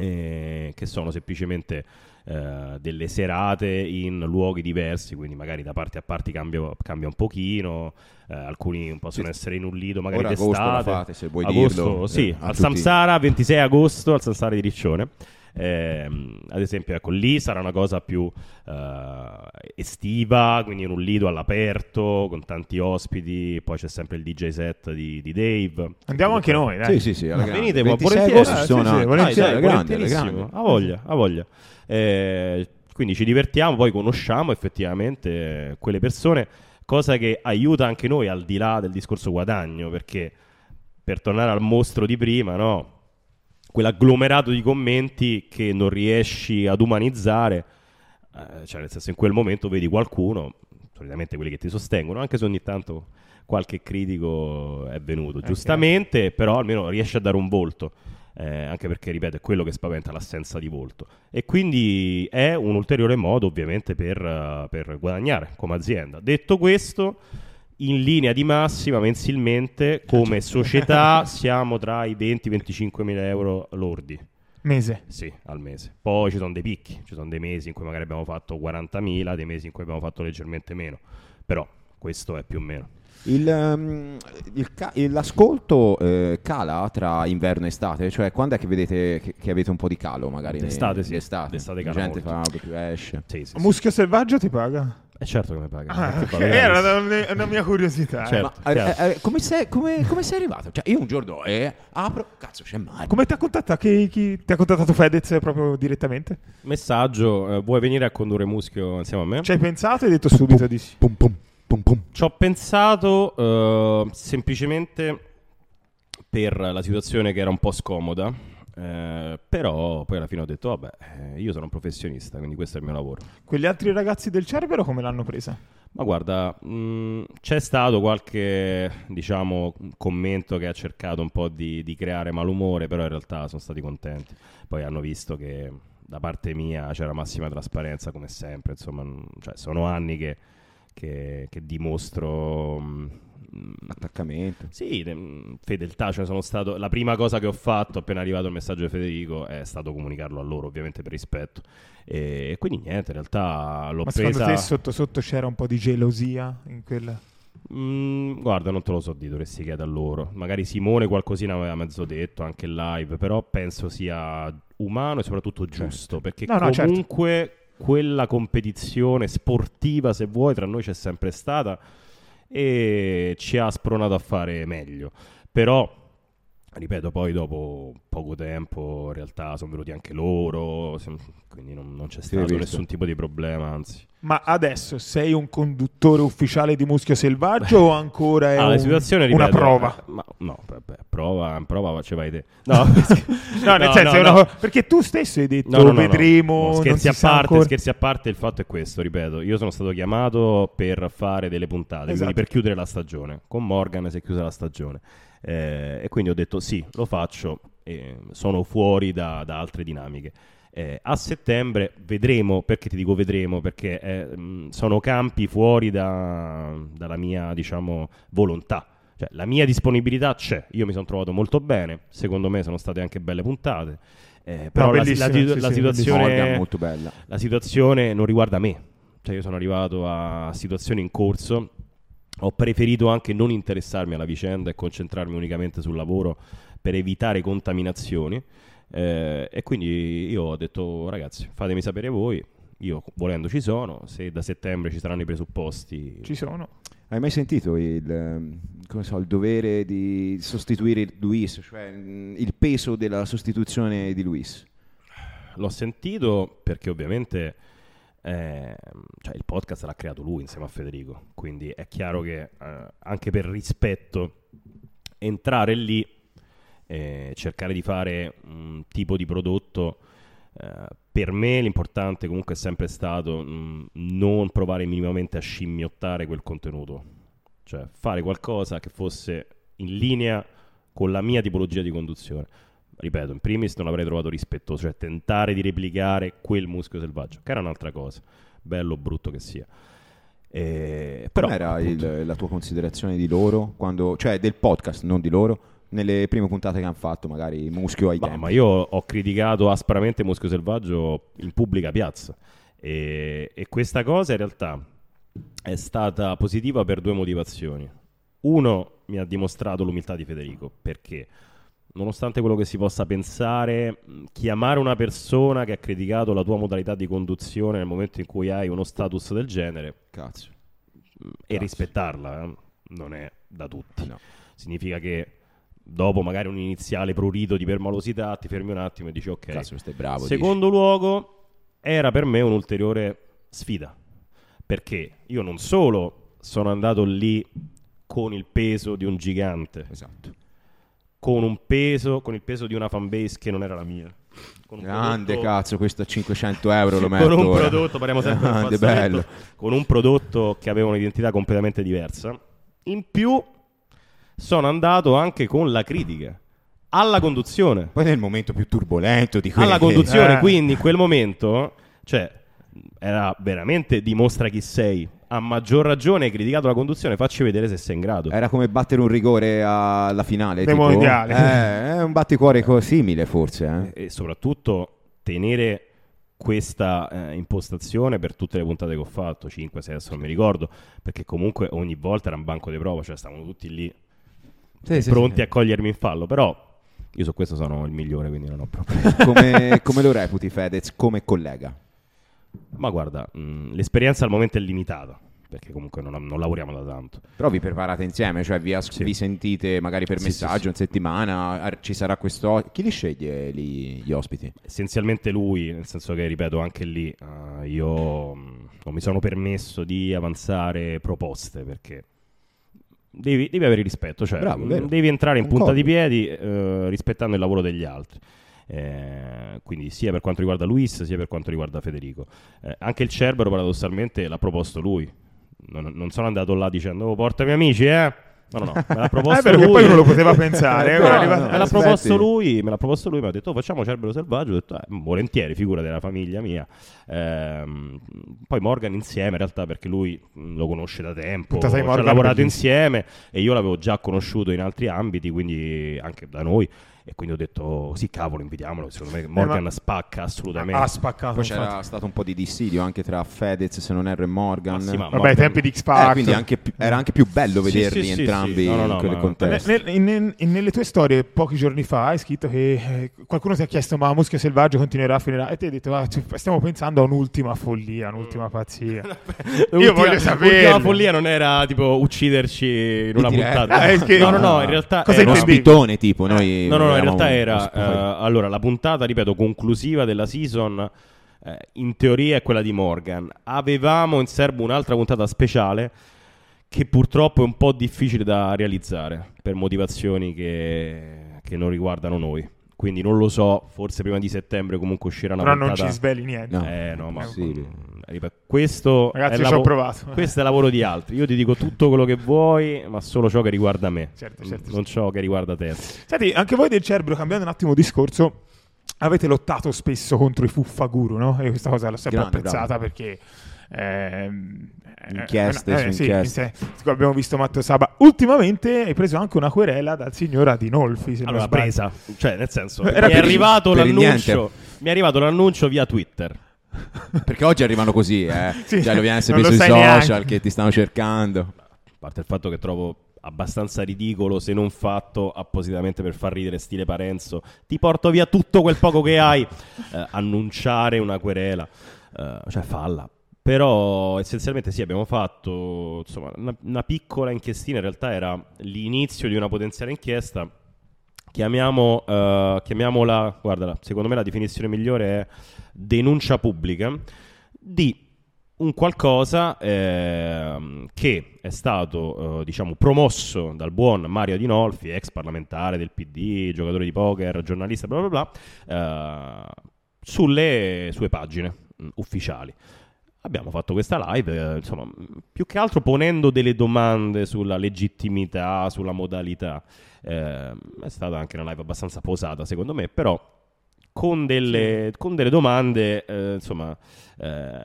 eh, che sono semplicemente eh, delle serate in luoghi diversi, quindi magari da parte a parte cambia, cambia un pochino, eh, alcuni possono Sì. essere in un lido magari Ora agosto d'estate. fate, se vuoi agosto, dirlo, sì, eh, al tutti. Samsara 26 agosto al Samsara di Riccione. Ehm, ad esempio, ecco, lì sarà una cosa più eh, estiva, quindi in un lido all'aperto con tanti ospiti. Poi c'è sempre il DJ set di, di Dave. Andiamo anche noi, dai. Sì, sì, sì. alla venite, ma 26 volentieri. Ah, sì, sono sì, volentieri, grande. Ha voglia, ha voglia. Eh, quindi ci divertiamo, poi conosciamo effettivamente quelle persone, cosa che aiuta anche noi al di là del discorso guadagno, perché per tornare al mostro di prima, no? Quell'agglomerato di commenti che non riesci ad umanizzare, eh, cioè nel senso in quel momento vedi qualcuno, solitamente quelli che ti sostengono, anche se ogni tanto qualche critico è venuto, giustamente, però almeno riesce a dare un volto. eh, anche perché, ripeto, è quello che spaventa l'assenza di volto. E quindi è un ulteriore modo, ovviamente, per, eh, per guadagnare come azienda. Detto questo, in linea di massima, mensilmente, come società, siamo tra i 20 e i 25 mila euro lordi. Mese. Sì, al mese. Poi ci sono dei picchi, ci sono dei mesi in cui magari abbiamo fatto 40.000, dei mesi in cui abbiamo fatto leggermente meno. Però questo è più o meno. Il, ehm, il ca- l'ascolto eh, cala tra inverno e estate? Cioè, quando è che vedete che, che avete un po' di calo, magari? D'estate, sì. d'estate? D'estate La cala gente molto. fa più esce. Sì, sì, sì. Muschio selvaggio ti paga? È certo che mi paga. Ah, perché ok, poi era una, una mia curiosità. eh. Certo. Ma eh, chiaro. eh, eh, come, sei, come- come sei arrivato? Cioè, io un giorno eh, apro, cazzo, c'è Mario. Come ti ha contattato? Chi, chi- ti ha contattato Fedez proprio direttamente? Messaggio, eh, vuoi venire a condurre Muschio insieme a me? Ci hai pensato e hai detto subito di sì. Pum, pum, pum, pum. Ci ho pensato eh, semplicemente per la situazione che era un po' scomoda, eh, però poi alla fine ho detto, vabbè, eh, io sono un professionista, quindi questo è il mio lavoro. Quegli altri ragazzi del Cerbero come l'hanno presa? Ma guarda, mh, c'è stato qualche, diciamo, commento che ha cercato un po' di, di creare malumore, però in realtà sono stati contenti. Poi hanno visto che da parte mia c'era massima trasparenza, come sempre, insomma, mh, cioè, sono anni che, che- che dimostro... mh, mh, Attaccamento. sì, de- mh, fedeltà, cioè sono stato la prima cosa che ho fatto appena arrivato il messaggio di Federico è stato comunicarlo a loro, ovviamente per rispetto. E quindi niente, in realtà l'ho Ma presa secondo te sotto sotto c'era un po' di gelosia in quella? Mm, guarda, non te lo so dire, dovresti chiedere a loro. Magari Simone qualcosina aveva mezzo detto anche in live, però penso sia umano e soprattutto giusto, perché No, no, certo. comunque quella competizione sportiva, se vuoi, tra noi c'è sempre stata e ci ha spronato a fare meglio. Però Ripeto, poi dopo poco tempo in realtà sono venuti anche loro, quindi non, non c'è stato nessun tipo di problema, anzi. Ma adesso sei un conduttore ufficiale di Muschio Selvaggio o ancora è Ah, un- situazione, una ripeto, prova? eh, Ma, no, vabbè, prova, prova, ce vai te. No, No, nel no, senso, no, una perché tu stesso hai detto No, no, no, no. vedremo, scherzi, a parte, ancora. scherzi a parte, il fatto è questo, ripeto, io sono stato chiamato per fare delle puntate, Esatto. quindi per chiudere la stagione. Con Morgan si è chiusa la stagione. Eh, e quindi ho detto sì, lo faccio, e sono fuori da, da altre dinamiche. Eh, a settembre vedremo, perché ti dico vedremo, perché eh, sono campi fuori da- dalla mia, diciamo, volontà. Cioè, la mia disponibilità c'è, io mi sono trovato molto bene, secondo me sono state anche belle puntate. Eh, però No, la, la- la sì, sì, situazione, Morgan molto bella. la situazione non riguarda me. Cioè io sono arrivato a situazioni in corso, ho preferito anche non interessarmi alla vicenda e concentrarmi unicamente sul lavoro per evitare contaminazioni. Eh, e quindi io ho detto ragazzi fatemi sapere voi, io volendo ci sono, se da settembre ci saranno i presupposti Ci sono. Hai mai sentito il, come so, il dovere di sostituire Luis, cioè mm, il peso della sostituzione di Luis? L'ho sentito perché ovviamente ehm, cioè, il podcast l'ha creato lui insieme a Federico, quindi è chiaro che eh, anche per rispetto entrare lì e cercare di fare un tipo di prodotto eh, per me l'importante comunque è sempre stato mh, non provare minimamente a scimmiottare quel contenuto, cioè fare qualcosa che fosse in linea con la mia tipologia di conduzione. Ripeto, in primis non avrei trovato rispettoso, cioè tentare di replicare quel muschio selvaggio, che era un'altra cosa, bello o brutto che sia. E, però, Com'era appunto, il- la tua considerazione di loro, quando, cioè del podcast, non di loro, nelle prime puntate che hanno fatto, magari Muschio ai Ma, tempi? ma io ho criticato aspramente Muschio Selvaggio in pubblica piazza e, e questa cosa in realtà è stata positiva per due motivazioni. Uno, mi ha dimostrato l'umiltà di Federico, perché nonostante quello che si possa pensare, mh, chiamare una persona che ha criticato la tua modalità di conduzione nel momento in cui hai uno status del genere Cazzo. mh, e rispettarla eh, non è da tutti. No. Significa che dopo magari un iniziale prurito di permalosità ti fermi un attimo e dici ok. Cazzo, bravo. Secondo luogo, era per me un'ulteriore sfida. Perché io non solo sono andato lì con il peso di un gigante, dici. Esatto. Con un peso, con il peso di una fanbase che non era la mia. Grande prodotto- cazzo, questo a 500 euro lo metto con un ora. prodotto, parliamo sempre Grande, bello. con un prodotto che aveva un'identità completamente diversa. In più sono andato anche con la critica alla conduzione. Poi nel momento più turbolento di quelli alla che- conduzione, Eh. quindi in quel momento, cioè, era veramente dimostra chi sei. A maggior ragione hai criticato la conduzione, facci vedere se sei in grado. Era come battere un rigore alla finale. Dei tipo. mondiali. Eh, è un batticuore simile forse. Eh. E soprattutto tenere questa eh, impostazione per tutte le puntate che ho fatto, 5, 6 adesso non mi ricordo, perché comunque ogni volta era un banco di prova, cioè stavano tutti lì Sì, sì, pronti sì. a cogliermi in fallo, però io su questo sono il migliore, quindi non ho problemi. come, come lo reputi Fedez come collega? Ma guarda, mh, l'esperienza al momento è limitata, perché comunque non, non lavoriamo da tanto. Però vi preparate insieme, cioè vi, as- Sì. vi sentite magari per Sì, messaggio sì, in settimana, ar- ci sarà questo... Chi li sceglie lì, gli ospiti? essenzialmente lui, nel senso che, ripeto, anche lì eh, io mh, non mi sono permesso di avanzare proposte perché devi, devi avere rispetto, cioè Bravo, vero. devi entrare in punta di piedi eh, rispettando il lavoro degli altri. Eh, quindi sia per quanto riguarda Luis sia per quanto riguarda Federico. Eh, anche il Cerbero paradossalmente l'ha proposto lui. Non, non sono andato là dicendo oh, portami amici eh? No no no me l'ha proposto vero lui. poi uno lo poteva pensare. eh, No, me l'ha proposto lui, me l'ha proposto lui, mi ha detto "Oh, facciamo Cerbero Selvaggio, ho detto "Eh, volentieri, figura della famiglia mia. Ehm, poi Morgan insieme in realtà perché lui lo conosce da tempo, ci ha lavorato insieme e io l'avevo già conosciuto in altri ambiti, quindi anche da noi e quindi ho detto "Oh, sì cavolo invitiamolo, secondo me Morgan ma- spacca assolutamente. ha spaccato. Poi infatti. c'era stato un po' di dissidio anche tra Fedez, se non erro, e Morgan. Ma sì, ma Vabbè, Morgan- ai tempi di X Eh, Factor. quindi anche pi- era anche più bello Sì, vederli sì, sì, entrambi sì. No, no, no, in quel ma- contesto. Nel- nel- nelle tue storie pochi giorni fa hai scritto che eh, qualcuno ti ha chiesto ma Muschio Selvaggio continuerà finirà e ti hai detto "Ah, stiamo pensando a un'ultima follia, un'ultima Mm. pazzia L'ultima- voglio saperlo. L'ultima follia non era tipo ucciderci in una puntata. Ah, no, no, no, in realtà Cosa era- uno spitone tipo, noi No, no, no, in realtà un- era eh, allora la puntata, ripeto, conclusiva della season eh, in teoria è quella di Morgan. Avevamo in serbo un'altra puntata speciale che purtroppo è un po' difficile da realizzare per motivazioni che, che non riguardano noi. Quindi non lo so, forse prima di settembre comunque uscirà una però non puntata ci sveli niente No. eh no, ma Possibile. Ripeto, questo Ragazzi, è ci ho lavo- provato. Questo è lavoro di altri. Io ti dico tutto quello che vuoi, ma solo ciò che riguarda me. Certo, certo, non ciò che riguarda te. Senti, anche voi del Cerbero, cambiando un attimo discorso, avete lottato spesso contro i fuffaguru, no? E questa cosa l'ho sempre Grande, apprezzata perché ehm, Inchieste eh, su sì, inchieste. sì. Abbiamo visto Matteo Saba. Ultimamente hai preso anche una querela dal signor Adinolfi. Se non Allora, sbaglio. presa, cioè nel senso, Era mi è per- arrivato per il l'annuncio, niente. mi è arrivato l'annuncio via Twitter. Perché oggi arrivano così, eh. Sì, Cioè, lo viene sempre lo sui social neanche. che ti stanno cercando. A parte il fatto che trovo abbastanza ridicolo se non fatto appositamente per far ridere stile Parenzo ti porto via tutto quel poco che hai Eh, annunciare una querela eh, cioè falla però essenzialmente sì abbiamo fatto insomma una, una piccola inchiestina in realtà era l'inizio di una potenziale inchiesta Chiamiamo, eh, chiamiamola, guarda, secondo me la definizione migliore è denuncia pubblica di un qualcosa ehm, che è stato eh, diciamo promosso dal buon Mario Adinolfi, ex parlamentare del PD, giocatore di poker, giornalista, bla bla bla, eh, sulle sue pagine mh, ufficiali. Abbiamo fatto questa live, eh, insomma, più che altro ponendo delle domande sulla legittimità, sulla modalità. Eh, è stata anche una live abbastanza posata, secondo me, però con delle, con delle domande, eh, insomma, eh,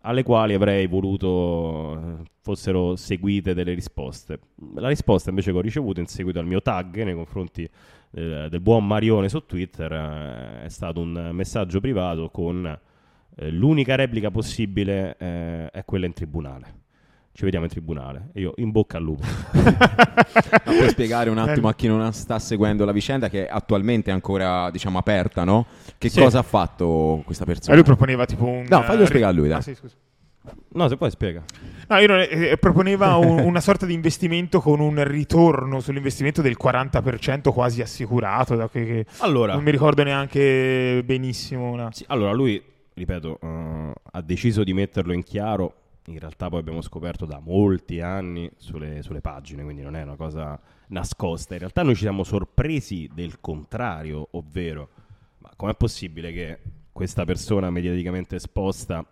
alle quali avrei voluto eh, fossero seguite delle risposte. La risposta invece che ho ricevuto in seguito al mio tag nei confronti del, del buon Marione su Twitter eh, è stato un messaggio privato con eh, l'unica replica possibile eh, è quella in tribunale. Ci vediamo in tribunale. E io in bocca al lupo. Ma puoi spiegare un attimo a chi non sta seguendo la vicenda che attualmente è ancora, diciamo, aperta, no? Che Sì. cosa ha fatto questa E persona? lui proponeva tipo un... No, faglielo eh, spiegare a lui, dai. Ah, sì, scusa. No, se poi spiega. No, io non- eh, proponeva un- una sorta di investimento con un ritorno sull'investimento del 40% quasi assicurato. Da che, che Allora, non mi ricordo neanche benissimo. Una... Sì, allora lui, ripeto, eh, ha deciso di metterlo in chiaro. In realtà poi abbiamo scoperto da molti anni sulle, sulle pagine, quindi non è una cosa nascosta. In realtà noi ci siamo sorpresi del contrario, ovvero, ma com'è possibile che questa persona mediaticamente esposta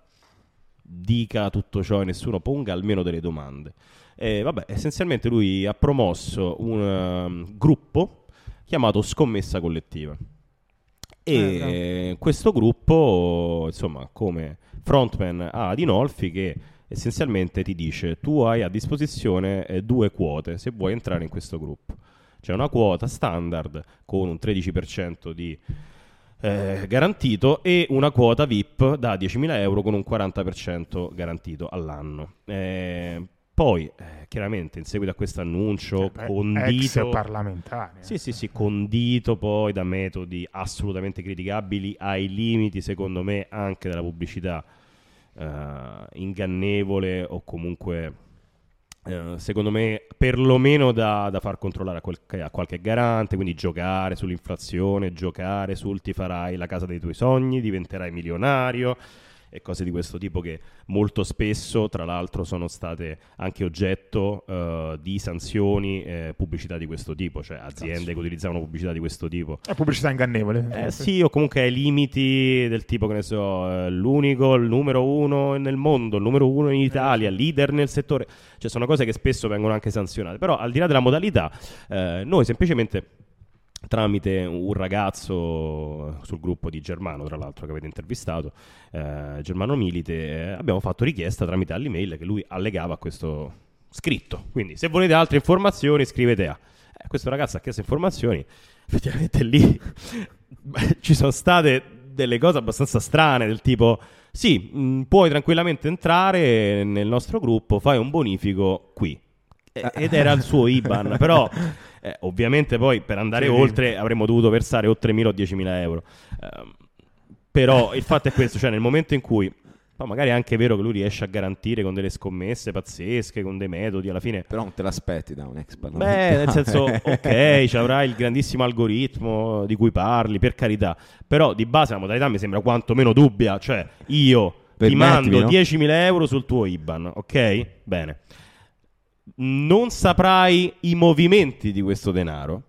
dica tutto ciò e nessuno ponga almeno delle domande? E vabbè, essenzialmente lui ha promosso un ehm, gruppo chiamato Scommessa Collettiva. E Eh, questo gruppo, insomma, come frontman ha Adinolfi che essenzialmente ti dice tu hai a disposizione eh, due quote se vuoi entrare in questo gruppo. C'è una quota standard con un 13% di eh, garantito e una quota VIP da 10.000 euro con un 40% garantito all'anno. Eh, poi, eh, chiaramente, in seguito a questo annuncio Beh, condito... Parlamentare. Sì, sì, sì, condito poi da metodi assolutamente criticabili ai limiti, secondo me, anche della pubblicità eh, ingannevole o comunque, eh, secondo me, perlomeno da, da far controllare a, quel- a qualche garante, quindi giocare sull'inflazione, giocare sul ti farai la casa dei tuoi sogni, diventerai milionario e cose di questo tipo che molto spesso, tra l'altro, sono state anche oggetto eh, di sanzioni, eh, pubblicità di questo tipo, cioè aziende che utilizzavano pubblicità di questo tipo. È pubblicità ingannevole. Eh, sì, o comunque ai limiti del tipo, che ne so, eh, l'unico, il numero uno nel mondo, il numero uno in Italia, leader nel settore. Cioè, sono cose che spesso vengono anche sanzionate. Però, al di là della modalità, eh, noi semplicemente tramite un ragazzo sul gruppo di Germano, tra l'altro, che avete intervistato, eh, Germano Milite, eh, abbiamo fatto richiesta tramite all'email che lui allegava a questo scritto. Quindi, se volete altre informazioni, scrivete a. Eh, questo ragazzo ha chiesto informazioni, effettivamente lì ci sono state delle cose abbastanza strane, del tipo, sì, mh, puoi tranquillamente entrare nel nostro gruppo, fai un bonifico qui. E- Ed era il suo IBAN, però eh, ovviamente poi per andare Sì. oltre avremmo dovuto versare o 3.000 o 10.000 euro. Ehm, però il fatto è questo, cioè nel momento in cui, poi magari è anche vero che lui riesce a garantire con delle scommesse pazzesche, con dei metodi, alla fine Però non te l'aspetti da un ex parlamentare. Beh, nel senso, ok, ci avrà il grandissimo algoritmo di cui parli, per carità. Però di base la modalità mi sembra quantomeno dubbia. Cioè, io ti mando no? 10.000 euro sul tuo IBAN, ok? Bene. Non saprai i movimenti di questo denaro.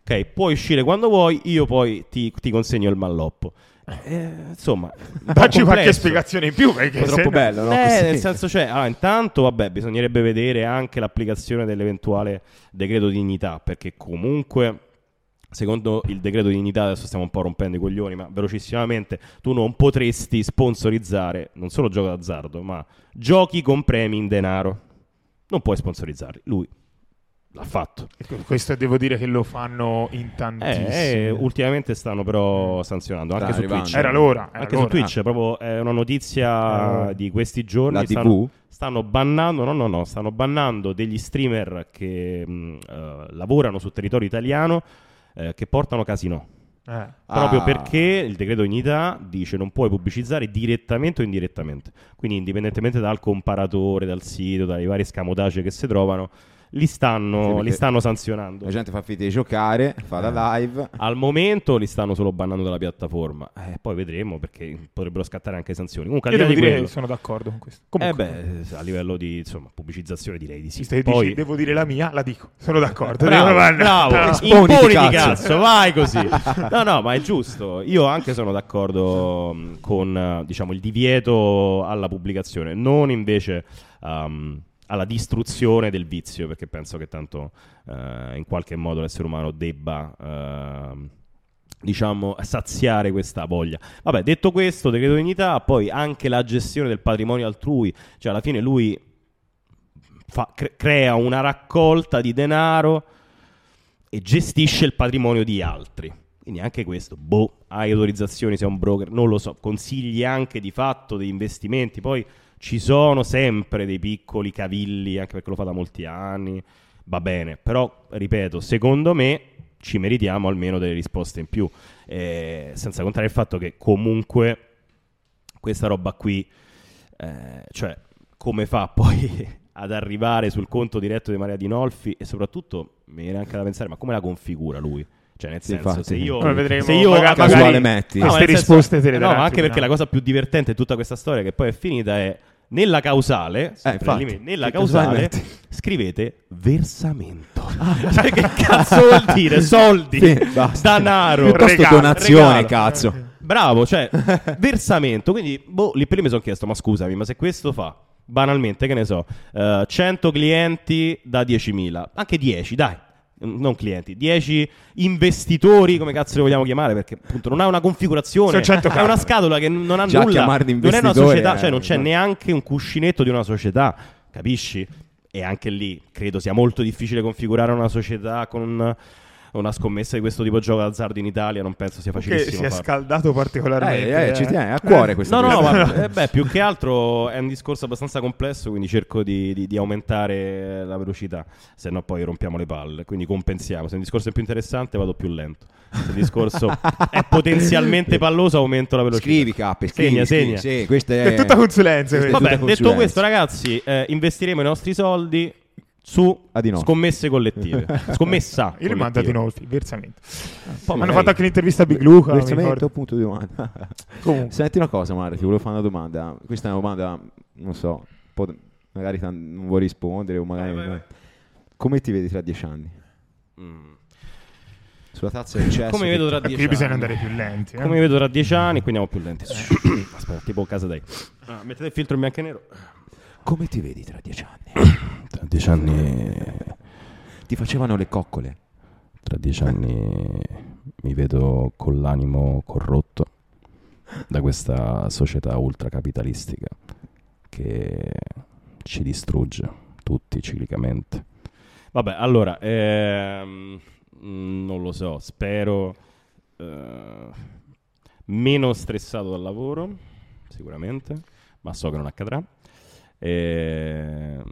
Ok, puoi uscire quando vuoi, io poi ti, ti consegno il malloppo. Eh, insomma, Dacci qualche spiegazione in più. Perché È troppo se- bello, no? Eh, nel senso, cioè, allora, intanto, vabbè, bisognerebbe vedere anche l'applicazione dell'eventuale decreto dignità, perché comunque Secondo il decreto di dignità, adesso stiamo un po' rompendo i coglioni, ma velocissimamente tu non potresti sponsorizzare non solo gioco d'azzardo, ma giochi con premi in denaro. Non puoi sponsorizzarli. Lui l'ha fatto. Questo devo dire che lo fanno in tantissimi. Eh, eh, ultimamente stanno però sanzionando anche Sta su arrivando. Twitch. Era l'ora. era Anche su l'ora. Twitch, proprio è una notizia Ah. di questi giorni. La stanno, TV? stanno bannando, no, no, no, stanno bannando degli streamer che mh, eh, lavorano sul territorio italiano eh, che portano casino. Eh. Proprio Ah. perché il decreto dignità dice non puoi pubblicizzare direttamente o indirettamente. Quindi, indipendentemente dal comparatore, dal sito, dai vari scamotage che si trovano, li stanno, Sì, li stanno sanzionando. La gente fa finta di giocare, fa la live. Al momento li stanno solo bannando dalla piattaforma. Eh, poi vedremo perché potrebbero scattare anche sanzioni. Comunque, Io devo di dire che quello, sono d'accordo con questo. eh Comunque, beh, a livello di insomma, pubblicizzazione direi di sì. se Poi, dici, devo dire la mia, la dico. Sono d'accordo. Bravo, bravo. Esponiti, imponiti cazzo. cazzo. vai così. No, no, ma è giusto. Io anche sono d'accordo mh, con eh, diciamo, il divieto alla pubblicazione, non invece um, alla distruzione del vizio, perché penso che tanto eh, in qualche modo l'essere umano debba ehm, diciamo saziare questa voglia. Vabbè, detto questo, decreto dignità, poi anche la gestione del patrimonio altrui, cioè alla fine lui fa- cre- crea una raccolta di denaro e gestisce il patrimonio di altri. Quindi anche questo, boh, hai autorizzazioni, sei un broker, non lo so, consigli anche di fatto dei investimenti, poi ci sono sempre dei piccoli cavilli, anche perché lo fa da molti anni, va bene, però ripeto, secondo me ci meritiamo almeno delle risposte in più, eh, senza contare il fatto che comunque questa roba qui, eh, cioè come fa poi ad arrivare sul conto diretto di Maria Dinolfi e soprattutto mi viene anche da pensare, ma come la configura lui? Cioè nel senso, infatti. se io, Poi vedremo, se io magari- Casuale magari metti. Queste nel senso- risposte te le No, darà ma anche perché la cosa più divertente di tutta questa storia che poi è finita è nella causale, sempre infatti. nella causale scrivete versamento. Cioè, che cazzo vuol dire? Soldi, Sì, danaro, Piuttosto regalo, donazione, regalo. cazzo. Bravo, cioè versamento. Quindi, boh, lì per lì mi sono chiesto, ma scusami, ma se questo fa banalmente, che ne so, eh, 100 clienti da 10.000, anche 10, dai. Non clienti, 10 investitori, come cazzo li vogliamo chiamare? Perché appunto non ha una configurazione, Sono 100 è una scatola che non ha Già nulla. Non è una società, eh, cioè non c'è no. neanche un cuscinetto di una società, capisci? E anche lì credo sia molto difficile configurare una società con una scommessa di questo tipo di gioco d'azzardo in Italia, non penso sia Che facilissimo. si è farlo. scaldato particolarmente. Eh, eh, eh. ci tiene a cuore questa No, no, cosa. ma eh, beh, più che altro è un discorso abbastanza complesso, quindi cerco di, di- di aumentare la velocità, se no poi rompiamo le palle, quindi compensiamo. Se il discorso è più interessante vado più lento, se il discorso è potenzialmente palloso aumento la velocità. Scrivi K, scrivi, Segna, scrivi, segna. Sì, questa è... È tutta consulenza. Vabbè, tutta detto consulenza. questo ragazzi, eh, investiremo i nostri soldi su A di no. scommesse collettive. Scommessa Io li mando a collettiva. Dinolfi, versamento. Poi Hanno magari- fatto anche l'intervista a Big Luca. mi Versamento, punto di domanda. Comunque. Senti una cosa, Mario, ti volevo fare una domanda. Questa è una domanda, non so, un po' magari tan- non vuoi rispondere o magari... Vai, vai, vai. Come ti vedi tra dieci anni? Mm. Sulla tazza del cesso? Come mi vedo tra dieci bisogna anni? andare più lenti. eh. Come mi vedo tra dieci anni, quindi andiamo più lenti. Aspetta, tipo casa dai. Ah, mettete il filtro in bianco e nero. Come ti vedi tra dieci anni? Tra dieci anni Ti facevano le coccole. Tra dieci anni mi vedo con l'animo corrotto da questa società ultracapitalistica che ci distrugge tutti ciclicamente. Vabbè, allora, ehm, non lo so, spero eh, meno stressato dal lavoro, sicuramente, ma so che non accadrà. Ehm,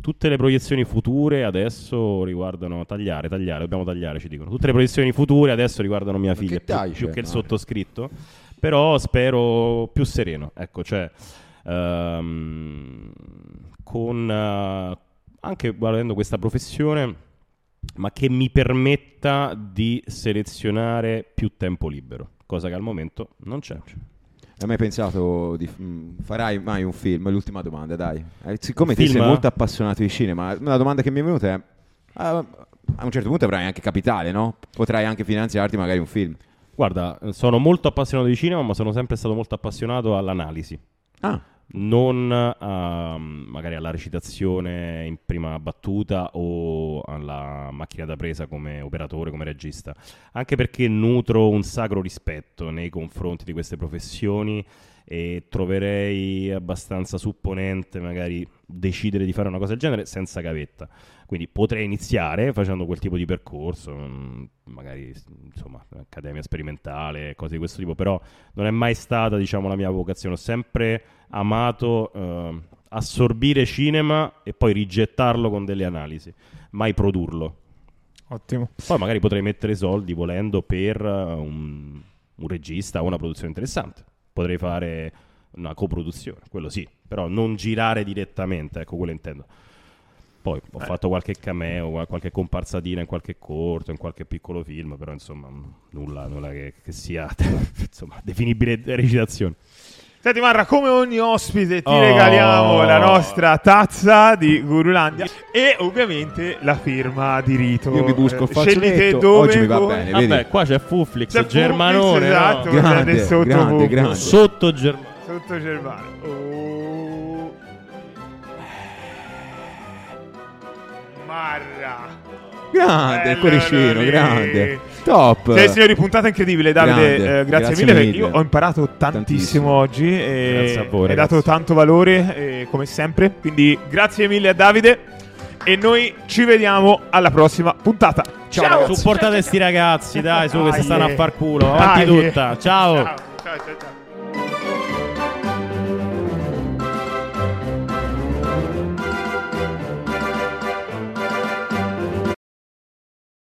tutte le proiezioni future adesso riguardano tagliare, tagliare, dobbiamo tagliare, ci dicono. Tutte le proiezioni future adesso riguardano mia figlia, che più, più c'è, che il sottoscritto. Però spero più sereno, ecco, cioè ehm, con eh, anche volendo questa professione, ma che mi permetta di selezionare più tempo libero, cosa che al momento non c'è. Hai mai pensato di mm, farai mai un film? L'ultima domanda, dai. Eh, siccome Film? sei molto appassionato di cinema, una domanda che mi è venuta è ah, a un certo punto avrai anche capitale, no? Potrai anche finanziarti magari un film. Guarda, sono molto appassionato di cinema, ma sono sempre stato molto appassionato all'analisi. Ah, non a, magari alla recitazione in prima battuta o alla macchina da presa come operatore, come regista, anche perché nutro un sacro rispetto nei confronti di queste professioni e troverei abbastanza supponente magari decidere di fare una cosa del genere senza gavetta. Quindi potrei iniziare facendo quel tipo di percorso, mm, magari insomma, accademia sperimentale, cose di questo tipo, però non è mai stata diciamo, la mia vocazione. Ho sempre amato eh, assorbire cinema e poi rigettarlo con delle analisi, mai produrlo. Ottimo. Poi magari potrei mettere soldi volendo per uh, un, un regista o una produzione interessante. Potrei fare una coproduzione, quello sì, però non girare direttamente, ecco quello intendo. Poi ho Eh. fatto qualche cameo, qualche comparsatina in qualche corto, in qualche piccolo film, però insomma nulla, nulla che, che sia insomma, definibile recitazione. Senti Marra, come ogni ospite ti Oh. regaliamo la nostra tazza di Gurulandia e ovviamente la firma di Rito. Io mi busco Eh, Scegli te fazzoletto, dove oggi mi va bene. Vabbè, vedi? qua c'è Fuflix, C'è Germanone, Fuflix, esatto, no? Grande, sotto grande, Fuflix. grande. sotto Germano. Sotto Germano. Oh. Marra. Grande, cuoricino, grande. Top. Sì, signori, puntata incredibile. Davide, Grande, eh, grazie, grazie mille. perché mille. Io ho imparato tantissimo, Tantissimo. oggi. E Grazie a voi, Hai dato tanto valore, eh, come sempre. Quindi grazie mille a Davide. E noi ci vediamo alla prossima puntata. Ciao, ragazzi. Supportate sti ragazzi, dai, su che si stanno a far culo. Avanti tutta. Ciao. ciao, ciao, ciao.